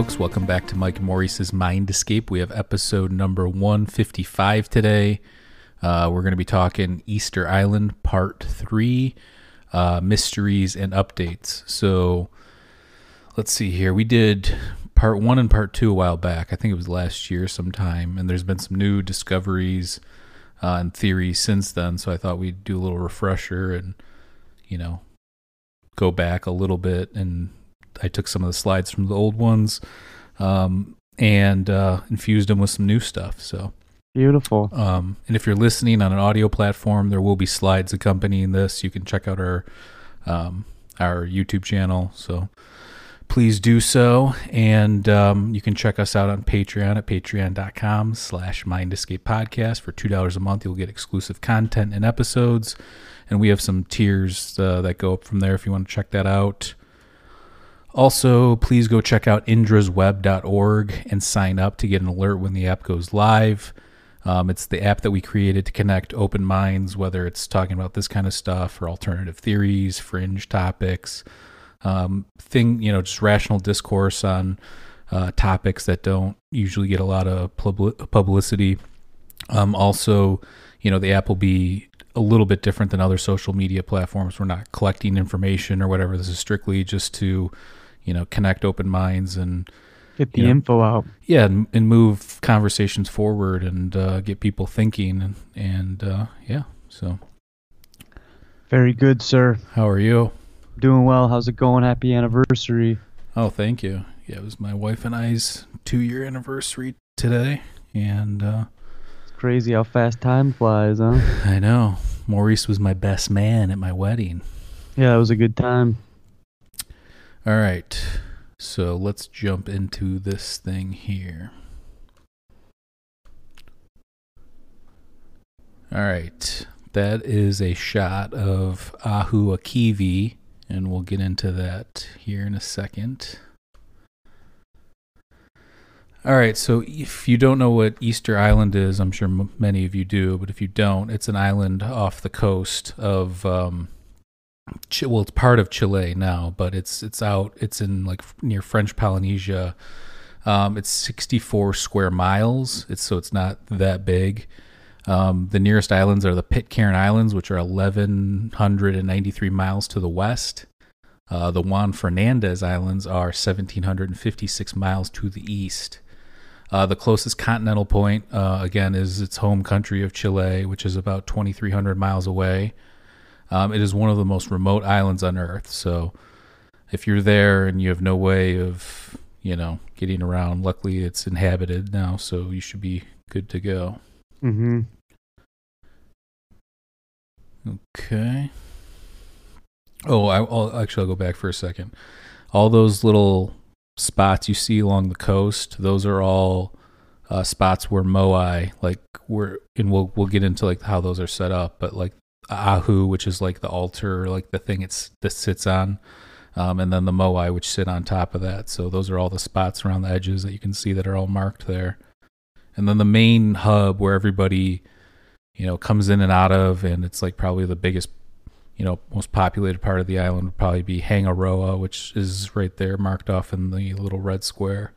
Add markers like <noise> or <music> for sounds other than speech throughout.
Folks, welcome back to Mike Maurice's Mind Escape. We have episode number 155 today. Uh, we're going to be talking Easter Island Part 3 uh, Mysteries and Updates. So let's see here. We did Part 1 and Part 2 a while back. I think it was last year sometime. And there's been some new discoveries uh, and theories since then. So I thought we'd do a little refresher and, you know, go back a little bit and I took some of the slides from the old ones um, and uh, infused them with some new stuff. So, Beautiful. um, and if you're listening on an audio platform, there will be slides accompanying this. You can check out our um, our YouTube channel. So please do so, and um, you can check us out on Patreon at patreon.com slash Mind Escape Podcast for two dollars a month. You'll get exclusive content and episodes, and we have some tiers uh, that go up from there if you want to check that out. Also, please go check out indrasweb.org and sign up to get an alert when the app goes live. Um, it's the app that we created to connect open minds, whether it's talking about this kind of stuff or alternative theories, fringe topics, um, thing you know, just rational discourse on uh, topics that don't usually get a lot of publi- publicity. Um, also, you know, the app will be a little bit different than other social media platforms. We're not collecting information or whatever. This is strictly just to, you know, connect open minds and Get the you know, info out. yeah, and, and move conversations forward and uh, get people thinking and and uh, yeah. So, Very good, sir. how are you? Doing well. How's it going? Happy anniversary. Oh, thank you. Yeah, it was my wife and I's two year anniversary today, and uh, It's crazy how fast time flies, huh? <laughs> I know Maurice was my best man at my wedding. Yeah, it was a good time. All right. So let's jump into this thing here. All right. That is a shot of Ahu Akivi, and we'll get into that here in a second. All right, so if you don't know what Easter Island is, I'm sure m- many of you do, but if you don't, it's an island off the coast of um, well, it's part of Chile now, but it's it's out. It's in like near French Polynesia. Um, it's 64 square miles. It's so it's not that big. Um, the nearest islands are the Pitcairn Islands, which are 1,193 miles to the west. Uh, the Juan Fernandez Islands are 1,756 miles to the east. Uh, the closest continental point, uh, again, is its home country of Chile, which is about 2,300 miles away. Um, it is one of the most remote islands on Earth. So if you're there and you have no way of, you know, getting around, luckily it's inhabited now, so you should be good to go. Mm-hmm. Okay. Oh, I, I'll actually I'll go back for a second. All those little spots you see along the coast, those are all uh, spots where moai, like we're, and we'll we'll get into like how those are set up, but like ahu, which is like the altar, like the thing it's that sits on, um, and then the moai, which sit on top of that. So those are all the spots around the edges that you can see that are all marked there, and then the main hub where everybody you know, comes in and out of, and it's like probably the biggest, you know, most populated part of the island would probably be Hangaroa, which is right there marked off in the little red square.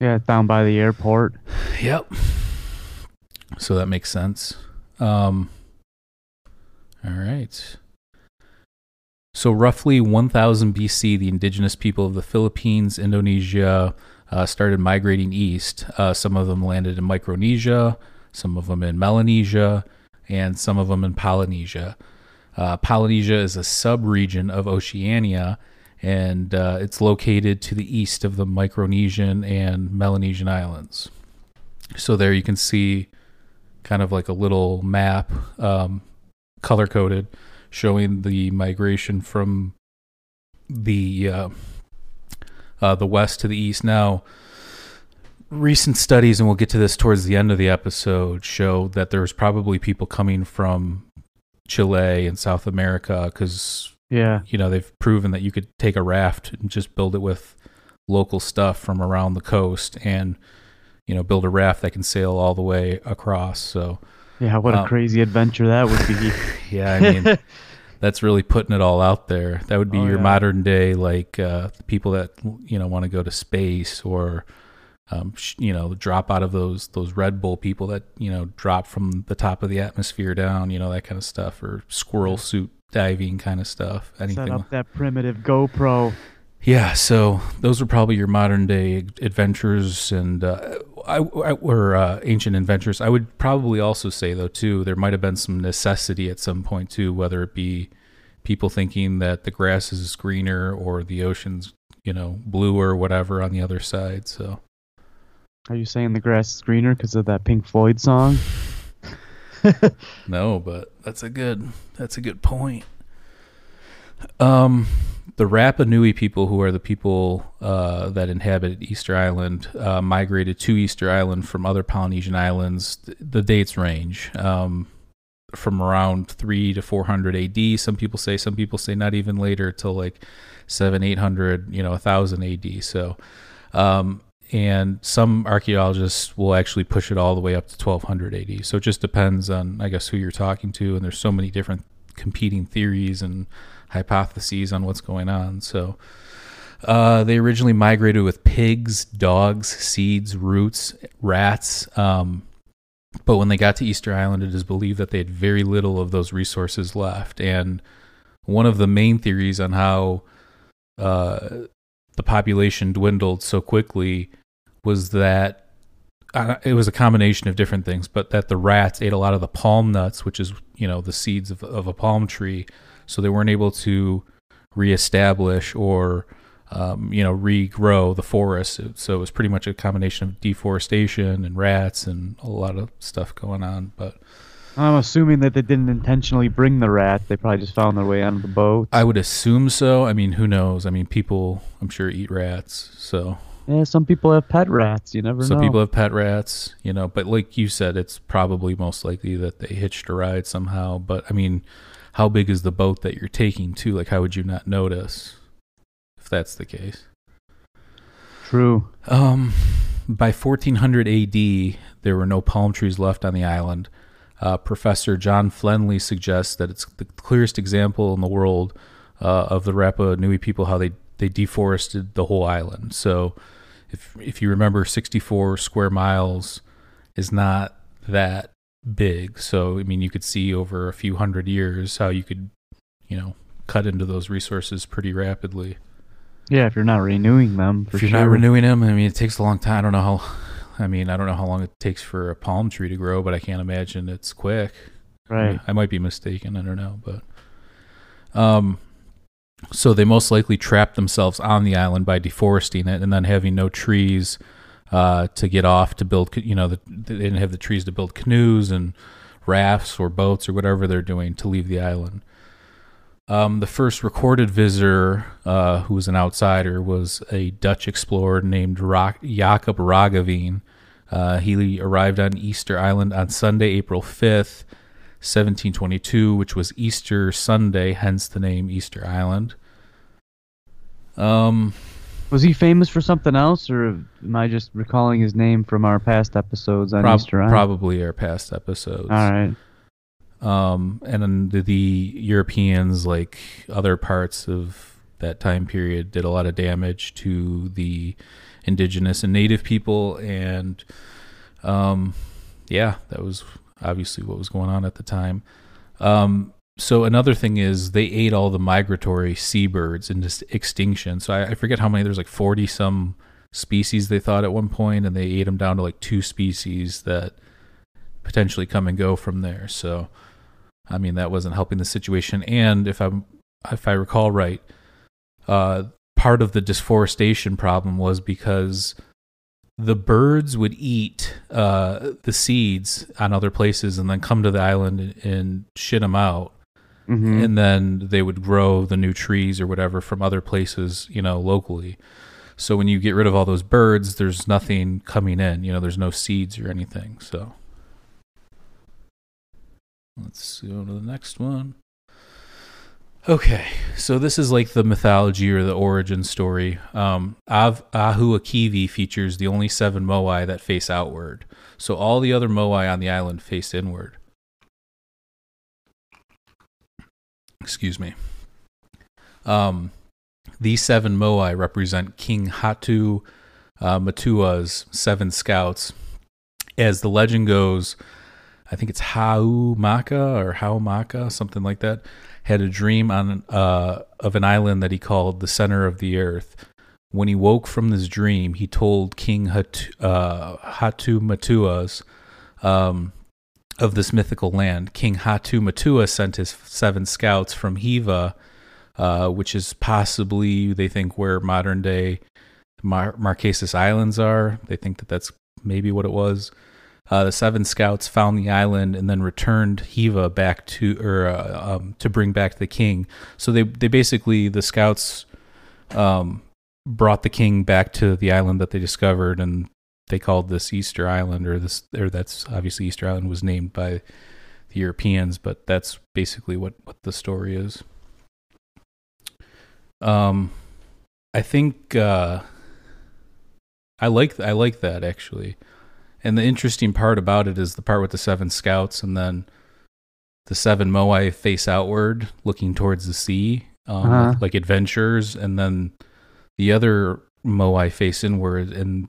Yeah, down by the airport. <sighs> Yep. So that makes sense. Um, all right. So, roughly 1000 BC, the indigenous people of the Philippines, Indonesia, uh, started migrating east. Uh, some of them landed in Micronesia, some of them in Melanesia, and some of them in Polynesia. Uh, Polynesia is a sub-region of Oceania, and uh, it's located to the east of the Micronesian and Melanesian islands. So there you can see kind of like a little map, um, color coded, showing the migration from the uh, uh, the west to the east. Now, recent studies, and we'll get to this towards the end of the episode, show that there's probably people coming from Chile and South America because Yeah. you know they've proven that you could take a raft and just build it with local stuff from around the coast and you know build a raft that can sail all the way across. So Yeah. What a Um, crazy adventure that would be. <laughs> yeah, I mean. that's really putting it all out there. That would be Oh, your yeah. modern day, like uh, people that you know want to go to space or um, sh- you know drop out of those those Red Bull people that you know drop from the top of the atmosphere down, you know that kind of stuff, or squirrel suit diving kind of stuff. Anything Set up that primitive GoPro. Yeah, so those are probably your modern day adventures and uh, I, I, or uh, ancient adventures. I would probably also say though too, there might have been some necessity at some point too, whether it be people thinking that the grass is greener or the ocean's you know blue or whatever on the other side. So Are you saying the grass is greener because of that Pink Floyd song? <laughs> no, but that's a good that's a good point. Um, the Rapa Nui people, who are the people uh, that inhabit Easter Island, uh, migrated to Easter Island from other Polynesian islands. The dates range um, from around three to four hundred A.D. Some people say, some people say not even later till like seven, eight hundred, you know, a thousand A.D. So, um, and some archaeologists will actually push it all the way up to 1200 AD. So it just depends on, I guess, who you're talking to. And there's so many different competing theories and hypotheses on what's going on. So uh, they originally migrated with pigs, dogs, seeds, roots, rats. Um, but when they got to Easter Island, it is believed that they had very little of those resources left. And one of the main theories on how uh, the population dwindled so quickly was that uh, it was a combination of different things, but that the rats ate a lot of the palm nuts, which is you know the seeds of, of a palm tree, so they weren't able to reestablish or um, you know regrow the forest. So it was pretty much a combination of deforestation and rats and a lot of stuff going on. But I'm assuming that they didn't intentionally bring the rat. They probably just found their way onto the boat. I would assume so. I mean, who knows? I mean, people I'm sure eat rats, so Yeah, some people have pet rats. You never Some know. people have pet rats, you know, but like you said, it's probably most likely that they hitched a ride somehow. But I mean, how big is the boat that you're taking too? Like, how would you not notice if that's the case? True. Um, by 1400 AD, there were no palm trees left on the island. Uh, Professor John Flenley suggests that it's the clearest example in the world uh, of the Rapa Nui people how they they deforested the whole island. So, if if you remember, 64 square miles is not that big. So, I mean, you could see over a few hundred years how you could, you know, cut into those resources pretty rapidly Yeah, if you're not renewing them, for if you're sure. not renewing them, I mean, it takes a long time. I don't know how. I mean, I don't know how long it takes for a palm tree to grow, but I can't imagine it's quick. right? I might be mistaken. I don't know, but um, so they most likely trapped themselves on the island by deforesting it and then having no trees uh, to get off to build. You know, the, they didn't have the trees to build canoes and rafts or boats or whatever they're doing to leave the island. Um, the first recorded visitor, uh, who was an outsider, was a Dutch explorer named Rock, Jacob Roggeveen. Uh, he arrived on Easter Island on Sunday, April 5th, 1722, which was Easter Sunday, hence the name Easter Island. Um, Was he famous for something else, or am I just recalling his name from our past episodes on prob- Easter Island? probably our past episodes. All right. um, and then the, the Europeans, like other parts of that time period, did a lot of damage to the indigenous and native people, and um, yeah, that was obviously what was going on at the time. Um, so another thing is they ate all the migratory seabirds into extinction. So I, I forget how many. There's like forty some species they thought at one point, and they ate them down to like two species that potentially come and go from there. So, I mean, that wasn't helping the situation. And if I'm, if I recall right, uh, part of the deforestation problem was because the birds would eat uh, the seeds on other places and then come to the island and, and shit them out. Hmm And then they would grow the new trees or whatever from other places, you know, locally. So when you get rid of all those birds, there's nothing coming in. You know, there's no seeds or anything. So let's go to the next one. Okay, so this is like the mythology or the origin story. Um, Av- Ahu Akivi features the only seven moai that face outward. So all the other moai on the island face inward. Excuse me. Um, these seven moai represent King Hatu uh, Matua's seven scouts. As the legend goes, I think it's Haumaka or Haumaka, something like that, had a dream on uh, of an island that he called the center of the earth. When he woke from this dream, he told King Hatu, uh, Hatu Matua's um, of this mythical land. King Hatu Matua sent his seven scouts from Hiva, uh, which is possibly they think where modern day Mar- Marquesas Islands are. They think that that's maybe what it was. Uh, the seven scouts found the island and then returned Hiva back to or uh, um, to bring back the king. So they they basically the scouts um, brought the king back to the island that they discovered, and they called this Easter Island, or this or that's obviously Easter Island was named by the Europeans, but that's basically what what the story is. Um, I think uh, I like I like that actually. And the interesting part about it is the part with the seven scouts and then the seven moai face outward, looking towards the sea, um, Uh-huh. like adventures, and then the other moai face inward. And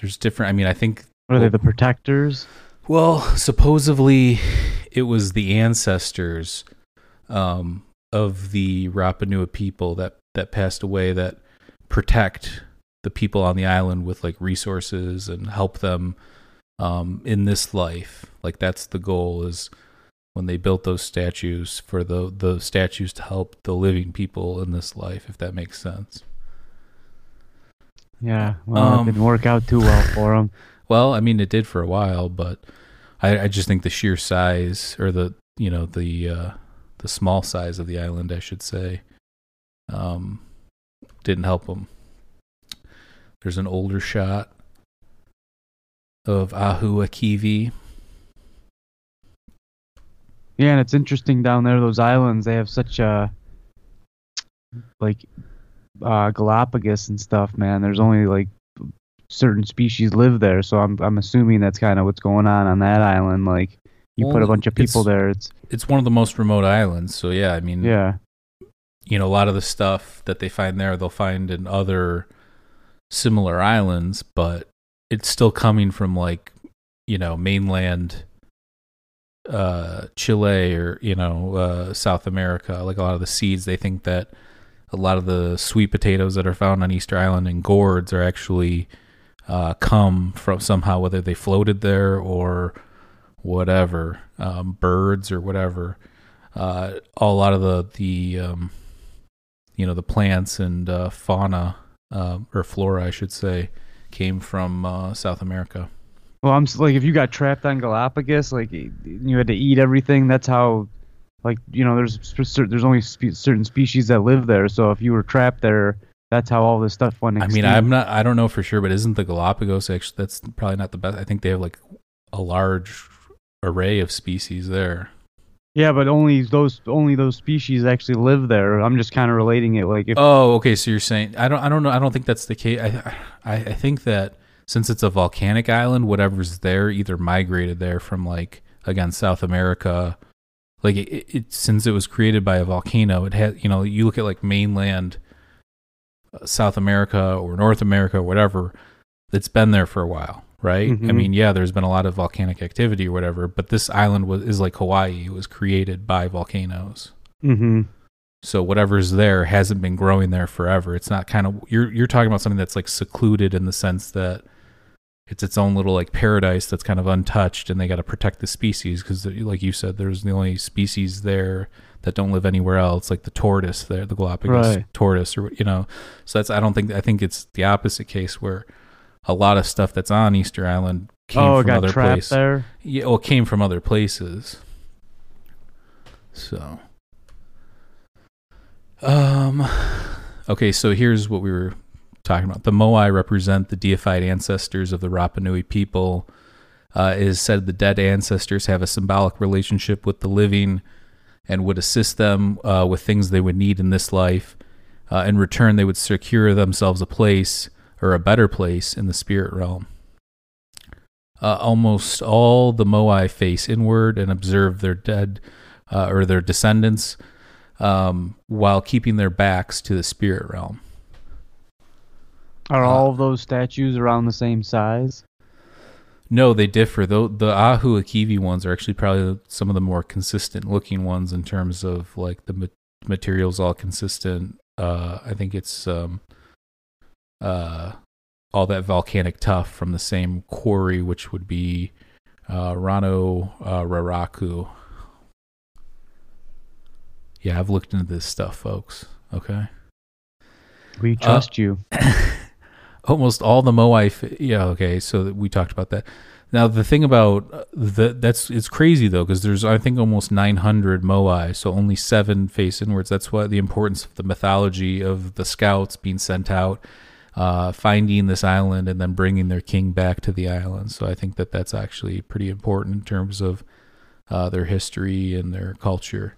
there's different. I mean, I think What are they, the protectors? well, supposedly it was the ancestors um, of the Rapa Nui people that that passed away that protect the people on the island with like resources and help them um, in this life. Like that's the goal is when they built those statues for the the statues to help the living people in this life, if that makes sense. Yeah, well, Um, it didn't work out too well for <sighs> them. Well, I mean, it did for a while, but I, I just think the sheer size, or the you know the uh, the small size of the island, I should say, um, didn't help them. There's an older shot of Ahu Akivi. Yeah, and it's interesting down there. Those islands, they have such a like uh, Galapagos and stuff. Man, there's only like certain species live there, so I'm I'm assuming that's kind of what's going on on that island. Like you put a bunch of people it's- there. It's It's one of the most remote islands, so yeah, I mean, yeah, you know, a lot of the stuff that they find there, they'll find in other similar islands, but it's still coming from like, you know, mainland uh Chile or, you know, uh South America. Like a lot of the seeds, they think that a lot of the sweet potatoes that are found on Easter Island and gourds are actually uh come from somehow whether they floated there or whatever, um birds or whatever. Uh a lot of the the um you know the plants and uh, fauna uh, or flora, I should say, came from uh, South America. Well, I'm like, if you got trapped on Galapagos, like you had to eat everything. That's how, like, you know, there's there's only spe- certain species that live there. So if you were trapped there, that's how all this stuff went. I mean, I'm not, I don't know for sure, but isn't the Galapagos actually? That's probably not the best. I think they have like a large array of species there. Yeah, but only those only those species actually live there. I'm just kind of relating it. Like if Oh, okay. So you're saying I don't, I don't know. I don't think that's the case. I, I, I think that since it's a volcanic island, whatever's there either migrated there from like again South America. Like it, it, since it was created by a volcano, it had you know you look at like mainland uh, South America or North America or whatever, it's been there for a while, right? I Mhm. mean, yeah, there's been a lot of volcanic activity or whatever, but this island was is like Hawaii. It was created by volcanoes. hmm So whatever's there hasn't been growing there forever. It's not kind of you're you're talking about something that's like secluded in the sense that it's its own little like paradise that's kind of untouched, and they got to protect the species because, like you said, there's the only species there that don't live anywhere else, like the tortoise there, the Galapagos Right. tortoise, or you know. So that's I don't think I think it's the opposite case where a lot of stuff that's on Easter Island came oh, from other places. there. Yeah, well, came from other places. So, um, okay, so here's what we were talking about. The Moai represent the deified ancestors of the Rapa Nui people. Uh, it is said the dead ancestors have a symbolic relationship with the living and would assist them uh, with things they would need in this life. Uh, in return, they would secure themselves a place or a better place in the spirit realm. Uh, almost all the Moai face inward and observe their dead uh, or their descendants um, while keeping their backs to the spirit realm. Are all of those statues around the same size? No, they differ. Though the Ahu Akivi ones are actually probably some of the more consistent looking ones in terms of like the ma- materials all consistent. Uh, I think it's um, uh, all that volcanic tuff from the same quarry, which would be uh, Rano uh, Raraku. Yeah, I've looked into this stuff, folks. Okay. We trust you. <laughs> almost all the Moai. Yeah, okay. So we talked about that. Now the thing about uh, the that's it's crazy though because there's I think almost 900 Moai, so only seven face inwards. That's why the importance of the mythology of the scouts being sent out, uh, finding this island and then bringing their king back to the island. So I think that that's actually pretty important in terms of uh, their history and their culture.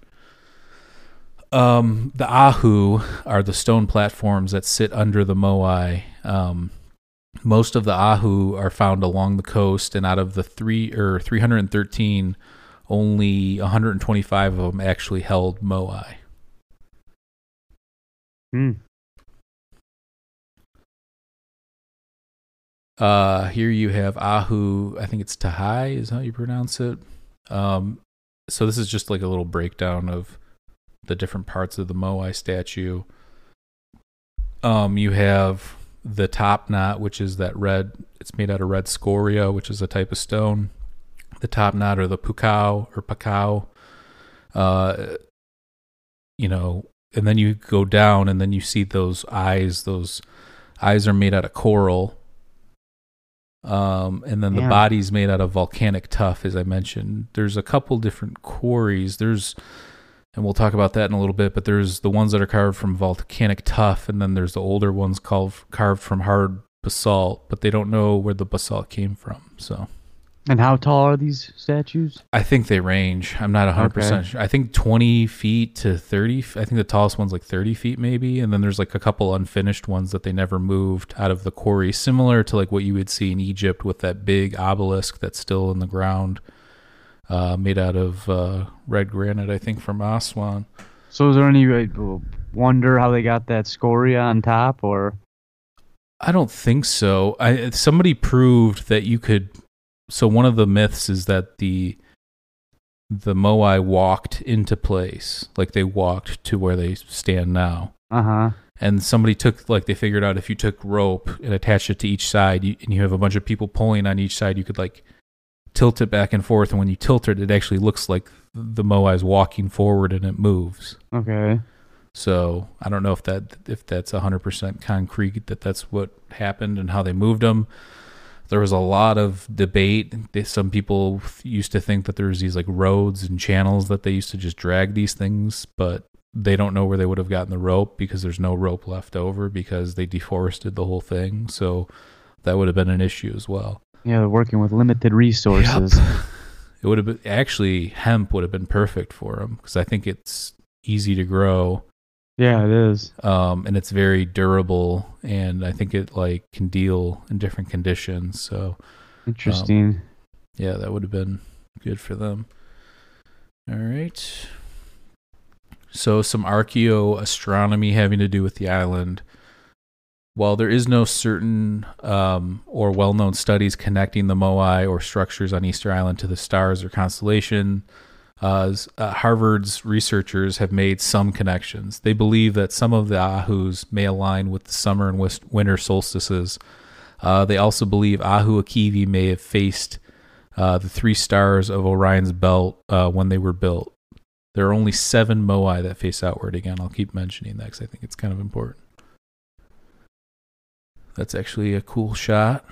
Um, the Ahu are the stone platforms that sit under the Moai. Um, most of the Ahu are found along the coast, and out of the three or 313, only 125 of them actually held Moai. Hmm. Uh, here you have Ahu. I think it's Tahai is how you pronounce it. Um, so this is just like a little breakdown of the different parts of the Moai statue. Um, you have the top knot, which is that red. It's made out of red scoria, which is a type of stone. The top knot, or the pukao or pakao. Uh, you know, and then you go down, and then you see those eyes. Those eyes are made out of coral. Um, and then the Yeah. body's made out of volcanic tuff, as I mentioned. There's a couple different quarries. There's and we'll talk about that in a little bit. But there's the ones that are carved from volcanic tuff, and then there's the older ones called carved from hard basalt. But they don't know where the basalt came from. So And how tall are these statues? I think they range. I'm not 100 percent sure. I think 20 feet to 30. I think the tallest one's like 30 feet maybe, and then there's like a couple unfinished ones that they never moved out of the quarry, similar to like what you would see in Egypt with that big obelisk that's still in the ground. Uh, made out of uh, red granite, I think, from Aswan. So is there any wonder how they got that scoria on top, or I don't think so. I somebody proved that you could. So one of the myths is that the the Moai walked into place, like they walked to where they stand now. uh huh? And somebody took, like, they figured out if you took rope and attached it to each side, you, and you have a bunch of people pulling on each side, you could like tilt it back and forth. And when you tilt it, it actually looks like the Moai is walking forward and it moves. Okay. So I don't know if that if that's hundred percent concrete that that's what happened and how they moved them. There was a lot of debate. Some people used to think that there's these like roads and channels that they used to just drag these things, but they don't know where they would have gotten the rope because there's no rope left over because they deforested the whole thing. So that would have been an issue as well. Yeah, they're working with limited resources. <laughs> It would have been actually hemp would have been perfect for them because I think it's easy to grow Yeah, it is. um, and it's very durable and i think it like can deal in different conditions so Interesting. yeah that would have been good for them all right so some archaeoastronomy having to do with the island while there is no certain um, or well-known studies connecting the moai or structures on easter island to the stars or constellation uh, uh, Harvard's researchers have made some connections. They believe that some of the Ahus may align with the summer and winter solstices. Uh, they also believe Ahu Akivi may have faced uh, the three stars of Orion's belt uh, when they were built. There are only seven Moai that face outward. Again, I'll keep mentioning that because I think it's kind of important. That's actually a cool shot.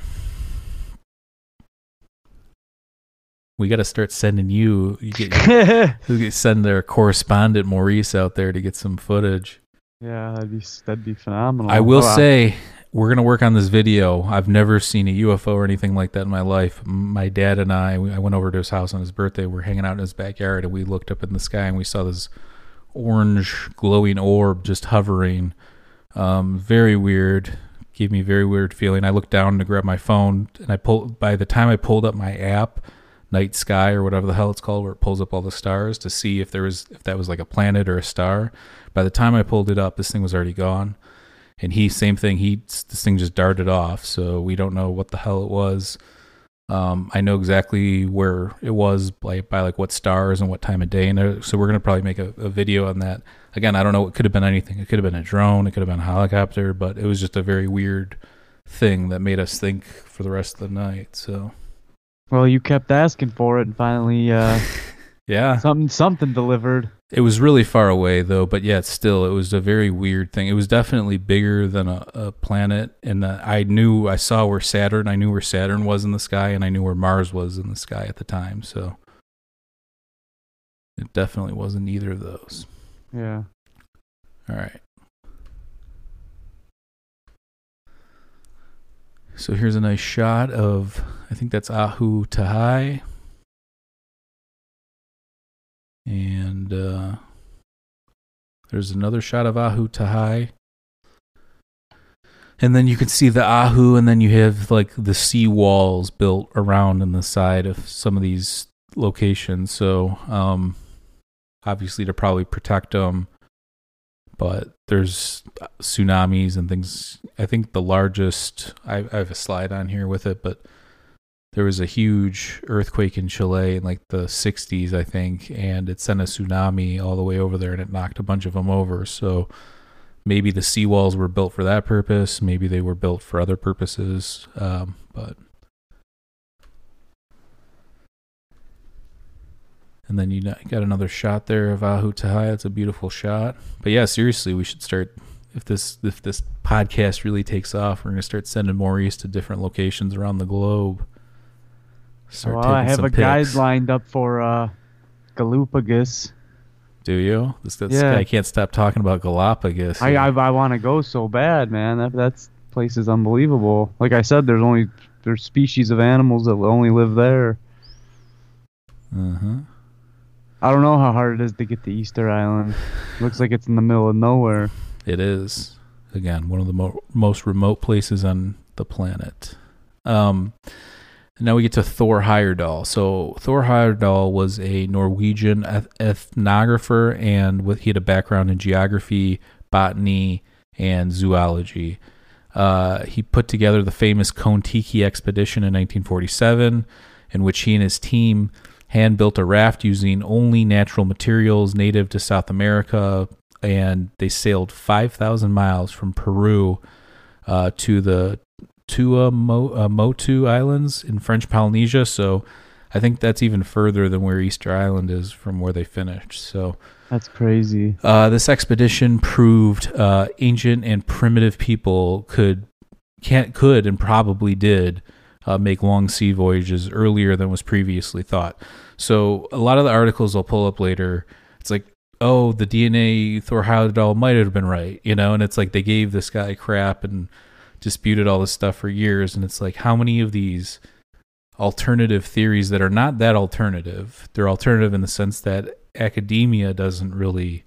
We got to start sending you. You get <laughs> could send their correspondent Maurice out there to get some footage. yeah, that'd be that'd be phenomenal. I will say, we're gonna work on this video. I've never seen a UFO or anything like that in my life. My dad and I, we- I went over to his house on his birthday. We're hanging out in his backyard, and we looked up in the sky and we saw this orange glowing orb just hovering. Um, very weird. Gave me a very weird feeling. I looked down to grab my phone, and I pulled. By the time I pulled up my app, Night Sky or whatever the hell it's called, where it pulls up all the stars to see if there was if that was like a planet or a star. By the time I pulled it up, this thing was already gone. And he, same thing. He, this thing just darted off. So we don't know what the hell it was. Um, I know exactly where it was by, by like what stars and what time of day. And so we're gonna probably make a, a video on that. Again, I don't know. It could have been anything. It could have been a drone. It could have been a helicopter. But it was just a very weird thing that made us think for the rest of the night. So Well, you kept asking for it, and finally, uh, <laughs> yeah, something something delivered. It was really far away though, but yet still, it was a very weird thing. It was definitely bigger than a, a planet, and uh, I knew I saw where Saturn. I knew where Saturn was in the sky, and I knew where Mars was in the sky at the time. So it definitely wasn't either of those. Yeah. All right. So here's a nice shot of I think that's Ahu Tahai. And uh, there's another shot of Ahu Tahai. And then you can see the Ahu, and then you have like the sea walls built around on the side of some of these locations. So, um, obviously, to probably protect them. But there's tsunamis and things. I think the largest, I, I have a slide on here with it, but there was a huge earthquake in Chile in like the 60s, I think, and it sent a tsunami all the way over there and it knocked a bunch of them over. So maybe the seawalls were built for that purpose, maybe they were built for other purposes, um, but. And then you got another shot there of Ahu Tahai. It's a beautiful shot. But yeah, seriously, we should start if this if this podcast really takes off, we're gonna start sending Maurice to different locations around the globe. Start well, I have a guide lined up for uh, Galapagos. Do you? This, this Yeah. guy can't stop talking about Galapagos. I I, I want to go so bad, man. That that's place is unbelievable. Like I said, there's only there's species of animals that only live there. uh-huh. I don't know how hard it is to get to Easter Island. Looks like it's in the middle of nowhere. It is again one of the mo- most remote places on the planet. Um, now we get to Thor Heyerdahl. So Thor Heyerdahl was a Norwegian eth- ethnographer, and he had a background in geography, botany, and zoology. Uh, he put together the famous Kon-Tiki expedition in 1947, in which he and his team hand built a raft using only natural materials native to South America, and they sailed 5,000 miles from Peru uh, to the Tuamotu uh, Motu Islands in French Polynesia. So I think that's even further than where Easter Island is from where they finished. So That's crazy. uh, this expedition proved uh, ancient and primitive people could can could and probably did uh, make long sea voyages earlier than was previously thought. So a lot of the articles I'll pull up later, it's like, oh, the DNA Thor Heyerdahl might have been right, you know, and it's like they gave this guy crap and disputed all this stuff for years, and it's like how many of these alternative theories that are not that alternative, they're alternative in the sense that academia doesn't really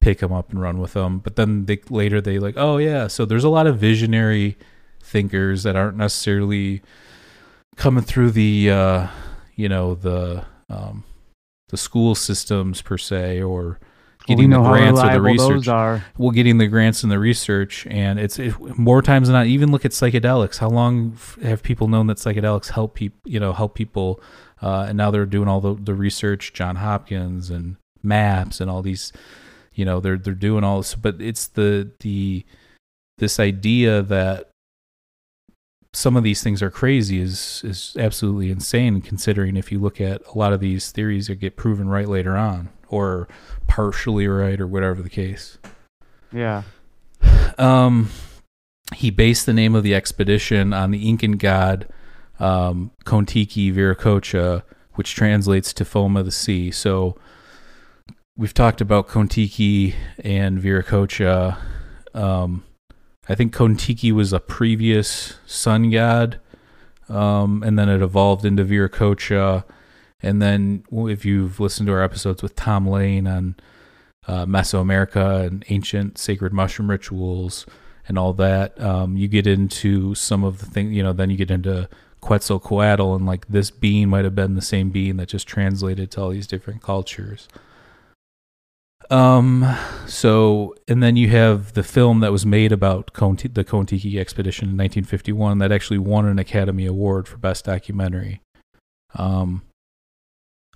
pick them up and run with them, but then they later they like, oh yeah, so there's a lot of visionary thinkers that aren't necessarily coming through the uh, you know the um, the school systems per se or getting the know how grants or the research. those well getting the grants and the research and it's it, more times than not even look at psychedelics. How long f- have people known that psychedelics help people you know help people uh, and now they're doing all the, the research john hopkins and maps and all these you know they're they're doing all this but it's the the this idea that some of these things are crazy is is absolutely insane considering if you look at a lot of these theories that get proven right later on or partially right or whatever the case Yeah. um, he based the name of the expedition on the Incan god um, Kontiki Viracocha, which translates to foam of the sea. So we've talked about Kontiki and Viracocha. Um, I think Kontiki was a previous sun god, um, and then it evolved into Viracocha. And then if you've listened to our episodes with Tom Lane on uh, Mesoamerica and ancient sacred mushroom rituals and all that, um, you get into some of the things. You know, then you get into Quetzalcoatl, and like this being might have been the same being that just translated to all these different cultures. Um, so, and then you have the film that was made about Konti- the Kontiki expedition in 1951 that actually won an Academy Award for Best Documentary. Um,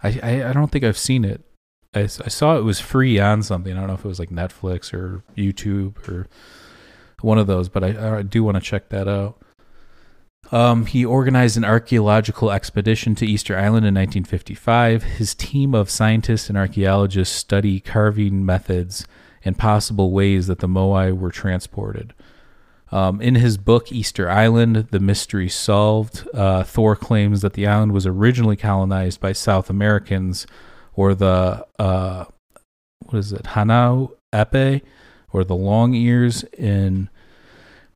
I, I, I don't think I've seen it. I, I saw it was free on something. I don't know if it was like Netflix or YouTube or one of those, but I, I do want to check that out. Um, he organized an archaeological expedition to Easter Island in 1955. His team of scientists and archaeologists study carving methods and possible ways that the Moai were transported. Um, in his book Easter Island: The Mystery Solved, uh, Thor claims that the island was originally colonized by South Americans, or the uh, what is it, Hanau Epe, or the Long Ears in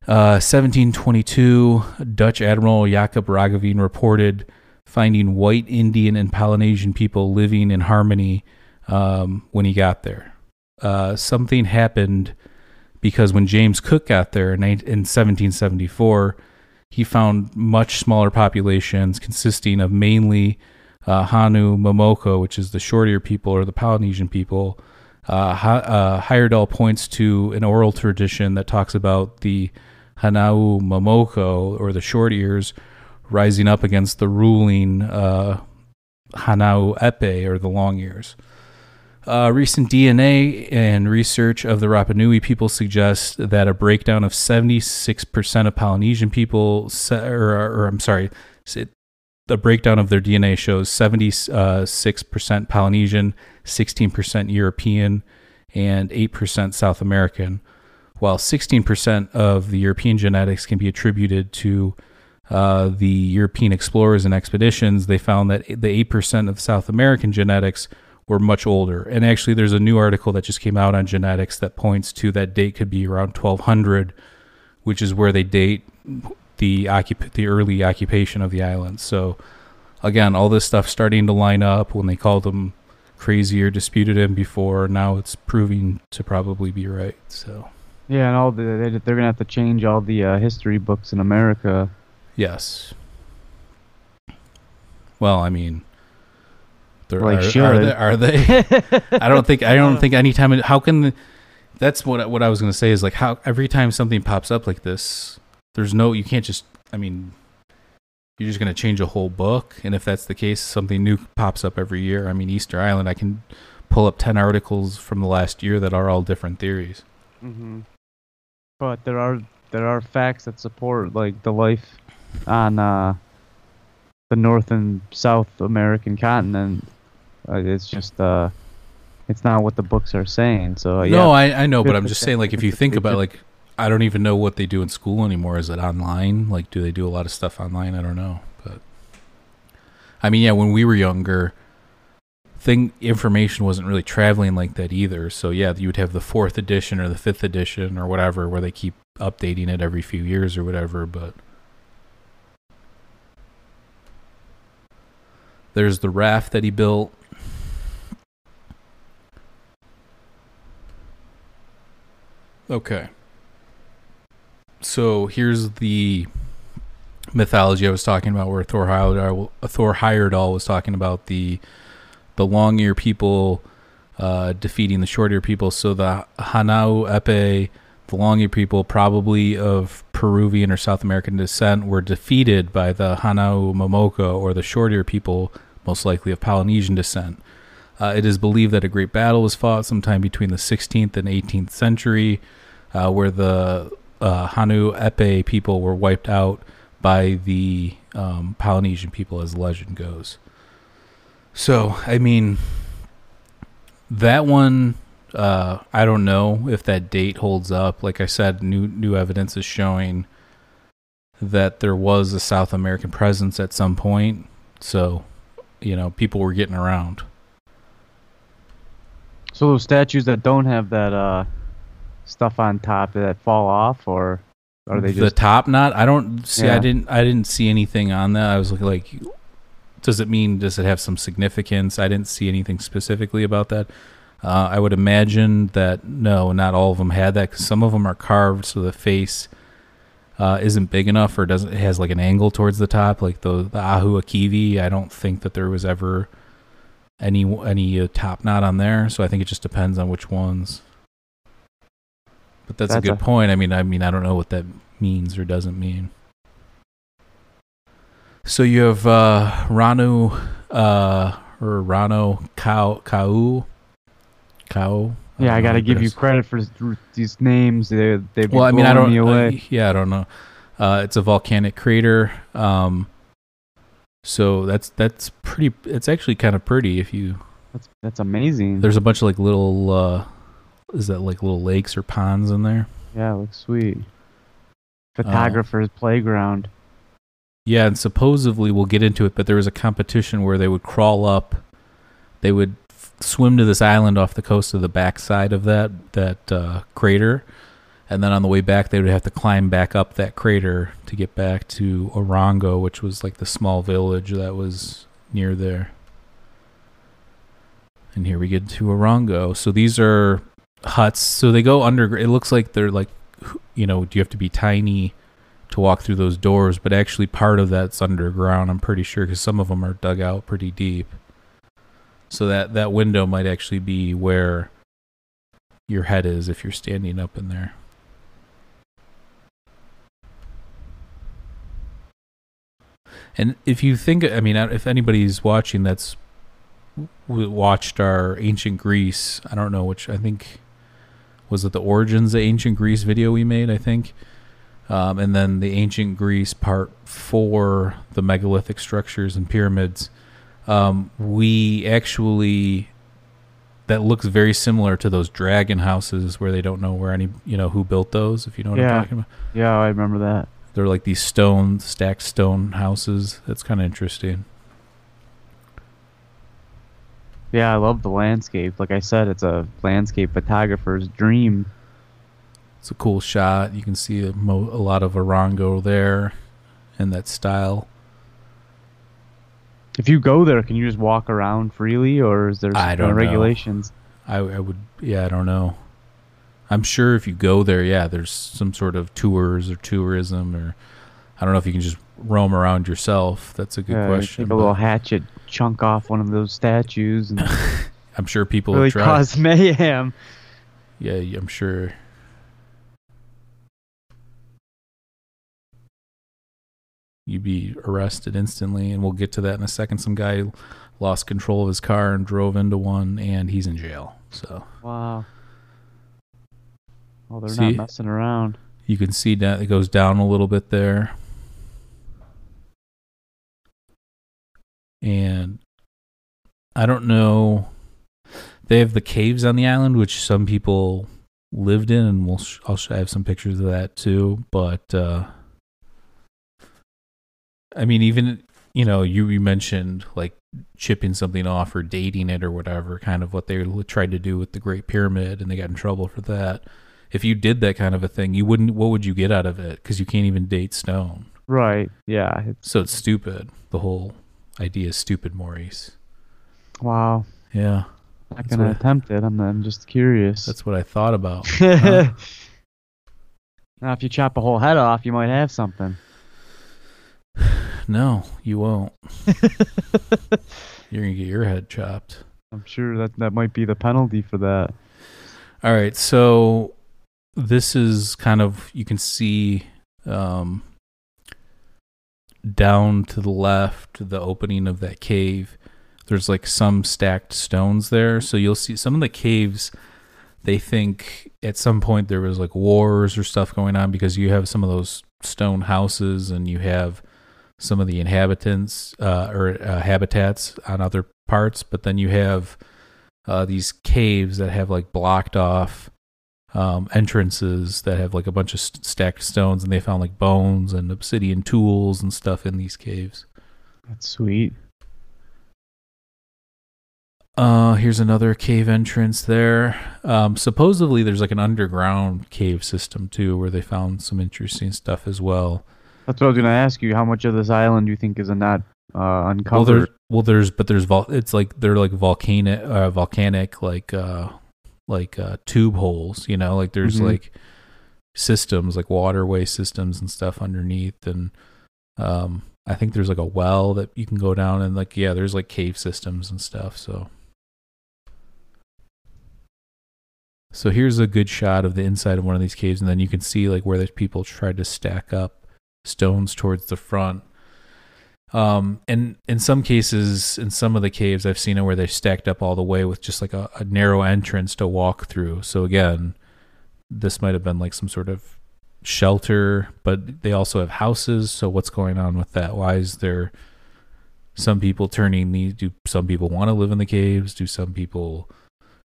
1722, uh, Dutch Admiral Jacob Roggeveen reported finding white Indian and Polynesian people living in harmony um, when he got there. Uh, something happened because when James Cook got there in, in 1774, he found much smaller populations consisting of mainly uh, Hanau Momoko, which is the short ear people or the Polynesian people. Uh, uh, Heyerdahl points to an oral tradition that talks about the Hanau Momoko, or the short ears, rising up against the ruling uh, Hanau Epe, or the long ears. Uh, recent DNA and research of the Rapa Nui people suggests that a breakdown of 76% of Polynesian people, or, or I'm sorry, the breakdown of their DNA shows 76% Polynesian, 16% European, and 8% South American while 16% of the European genetics can be attributed to uh, the European explorers and expeditions, they found that the 8% of South American genetics were much older. And actually, there's a new article that just came out on genetics that points to that date could be around 1200, which is where they date the occup- the early occupation of the island. So, again, all this stuff starting to line up when they called them crazy or disputed him before. Now it's proving to probably be right. So. Yeah, and all the they, they're gonna have to change all the uh, history books in America. Yes. Well, I mean, there like are, are, they? Are they? <laughs> I don't think. I don't think anytime. How can? That's what what I was gonna say is like how every time something pops up like this, there's no. You can't just. I mean, you're just gonna change a whole book, and if that's the case, something new pops up every year. I mean, Easter Island. I can pull up ten articles from the last year that are all different theories. Mm-hmm but there are there are facts that support like the life on uh, the North and South American continent. Uh, it's just uh, it's not what the books are saying. So uh, no, I I know, but I'm just <laughs> saying like if you think about like I don't even know what they do in school anymore. Is it online? Like, do they do a lot of stuff online? I don't know, but I mean, yeah, when we were younger thing information wasn't really traveling like that either. So yeah, you would have the fourth edition or the fifth edition or whatever, where they keep updating it every few years or whatever. But there's the raft that he built. Okay. So here's the mythology I was talking about, where Thor Heyerdahl, Thor Heyerdahl was talking about the the long ear people uh, defeating the short ear people. So the Hanau Epe, the long ear people, probably of Peruvian or South American descent, were defeated by the Hanau Momoko or the short ear people, most likely of Polynesian descent. Uh, it is believed that a great battle was fought sometime between the 16th and 18th century, uh, where the uh, Hanau Epe people were wiped out by the um, Polynesian people, as legend goes. So, I mean, that one, uh, I don't know if that date holds up. Like I said, new new evidence is showing that there was a South American presence at some point. So, you know, people were getting around. So those statues that don't have that uh, stuff on top that fall off, or Are they the top knot? I don't see. I didn't. I didn't see anything on that. I was looking like, does it mean? Does it have some significance? I didn't see anything specifically about that. Uh, I would imagine that no, not all of them had that because some of them are carved, so the face uh, isn't big enough, or doesn't it has like an angle towards the top, like the the Ahu Akivi. I don't think that there was ever any any uh, top knot on there. So I think it just depends on which ones. But that's, a good a- point. I mean, I mean, I don't know what that means or doesn't mean. So you have uh, Ranu uh, or Rano Kau Kau Kau. Yeah, I don't got to give you credit for these names. They they've Well, I mean, I don't. me away. uh, yeah, I don't know. Uh, it's a volcanic crater. Um, so that's that's pretty. It's actually kind of pretty if you that's that's amazing. There's a bunch of like little, uh, is that like little lakes or ponds in there? yeah, it looks sweet. Uh, Photographer's playground. Yeah, and supposedly we'll get into it, but there was a competition where they would crawl up, they would f- swim to this island off the coast of the backside of that that uh, crater, and then on the way back they would have to climb back up that crater to get back to Orongo, which was like the small village that was near there. And here we get to Orongo. So these are huts. So they go under. It looks like they're like, you know, you have to be tiny to walk through those doors? But actually, part of that's underground. I'm pretty sure because some of them are dug out pretty deep. So that that window might actually be where your head is if you're standing up in there. And if you think, I mean, if anybody's watching that's watched our ancient Greece, I don't know which, I think, was it the origins of ancient Greece video we made, I think. Um, and then the ancient Greece part four, the megalithic structures and pyramids. Um, we actually, that looks very similar to those dragon houses where they don't know where any, you know, who built those, if you know what Yeah. I'm talking about. Yeah, I remember that. They're like these stone, stacked stone houses. That's kind of interesting. Yeah, I love the landscape. Like I said, it's a landscape photographer's dream. It's a cool shot. You can see a, mo- a lot of Orongo there in that style. If you go there, can you just walk around freely, or is there I don't know. regulations? I, I would, yeah, I don't know. I'm sure if you go there, yeah, there's some sort of tours or tourism, or I don't know if you can just roam around yourself. That's a good Yeah, question. Take a little hatchet, chunk off one of those statues, and <laughs> I'm sure people really have tried. cause <laughs> mayhem. Yeah, I'm sure. You'd be arrested instantly, and we'll get to that in a second. Some guy lost control of his car and drove into one, and he's in jail. So Wow. Oh, they're See? not messing around. you can see that it goes down a little bit there. And I don't know. They have the caves on the island, which some people lived in, and we'll sh- I'll sh- I have some pictures of that too. But uh, I mean, even you know, you you mentioned like chipping something off or dating it or whatever, kind of what they tried to do with the Great Pyramid, and they got in trouble for that. If you did that kind of a thing, you wouldn't. What would you get out of it? Because you can't even date stone, Right. Yeah. It's, so it's stupid. The whole idea is stupid, Maurice. wow. Yeah, Not That's gonna attempt it. I'm, I'm just curious. that's what I thought about. <laughs> now, if you chop a whole head off, you might have something. <sighs> No, you won't. <laughs> You're gonna get your head chopped. I'm sure that that might be the penalty for that. All right, so this is kind of you can see um, down to the left the opening of that cave. There's like some stacked stones there, so you'll see some of the caves. They think at some point there was like wars or stuff going on because you have some of those stone houses and you have some of the inhabitants uh, or uh, habitats on other parts, but then you have uh, these caves that have like blocked off um, entrances that have like a bunch of st- stacked stones, and they found like bones and obsidian tools and stuff in these caves. That's sweet. Uh, here's another cave entrance there. Um, supposedly, there's like an underground cave system too, where they found some interesting stuff as well. That's what I was gonna ask you. How much of this island do you think is not uh, Well, uncovered? there's well, there's but there's vol- it's like they're like volcanic, uh, volcanic like uh, like uh, tube holes. You know, like there's Mhm. like systems, like waterway systems and stuff underneath, and um, I think there's like a well that you can go down and like yeah, there's like cave systems and stuff. So. So here's a good shot of the inside of one of these caves, and then you can see like where the people tried to stack up stones towards the front. Um, and in some cases, in some of the caves, I've seen it where they've stacked up all the way with just like a, a narrow entrance to walk through. So again, this might have been like some sort of shelter, but they also have houses. So what's going on with that? Why is there some people turning these? Do some people want to live in the caves? Do some people,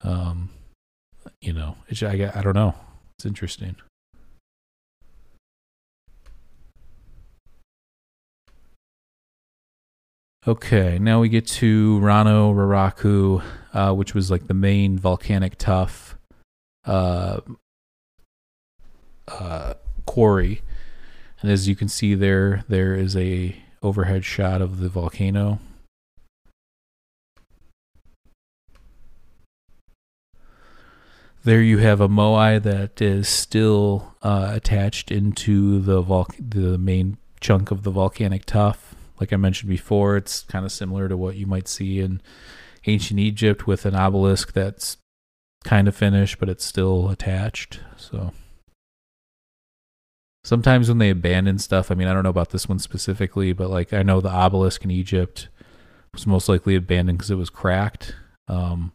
um, you know, I, I don't know. It's interesting. Okay, now we get to Rano Raraku, uh, which was like the main volcanic tuff uh, uh, quarry. And as you can see there, there is a overhead shot of the volcano. There you have a moai that is still uh, attached into the vol- the main chunk of the volcanic tuff. Like I mentioned before, it's kind of similar to what you might see in ancient Egypt with an obelisk that's kind of finished, but it's still attached. So sometimes when they abandon stuff, I mean, I don't know about this one specifically, but like I know the obelisk in Egypt was most likely abandoned because it was cracked. Um,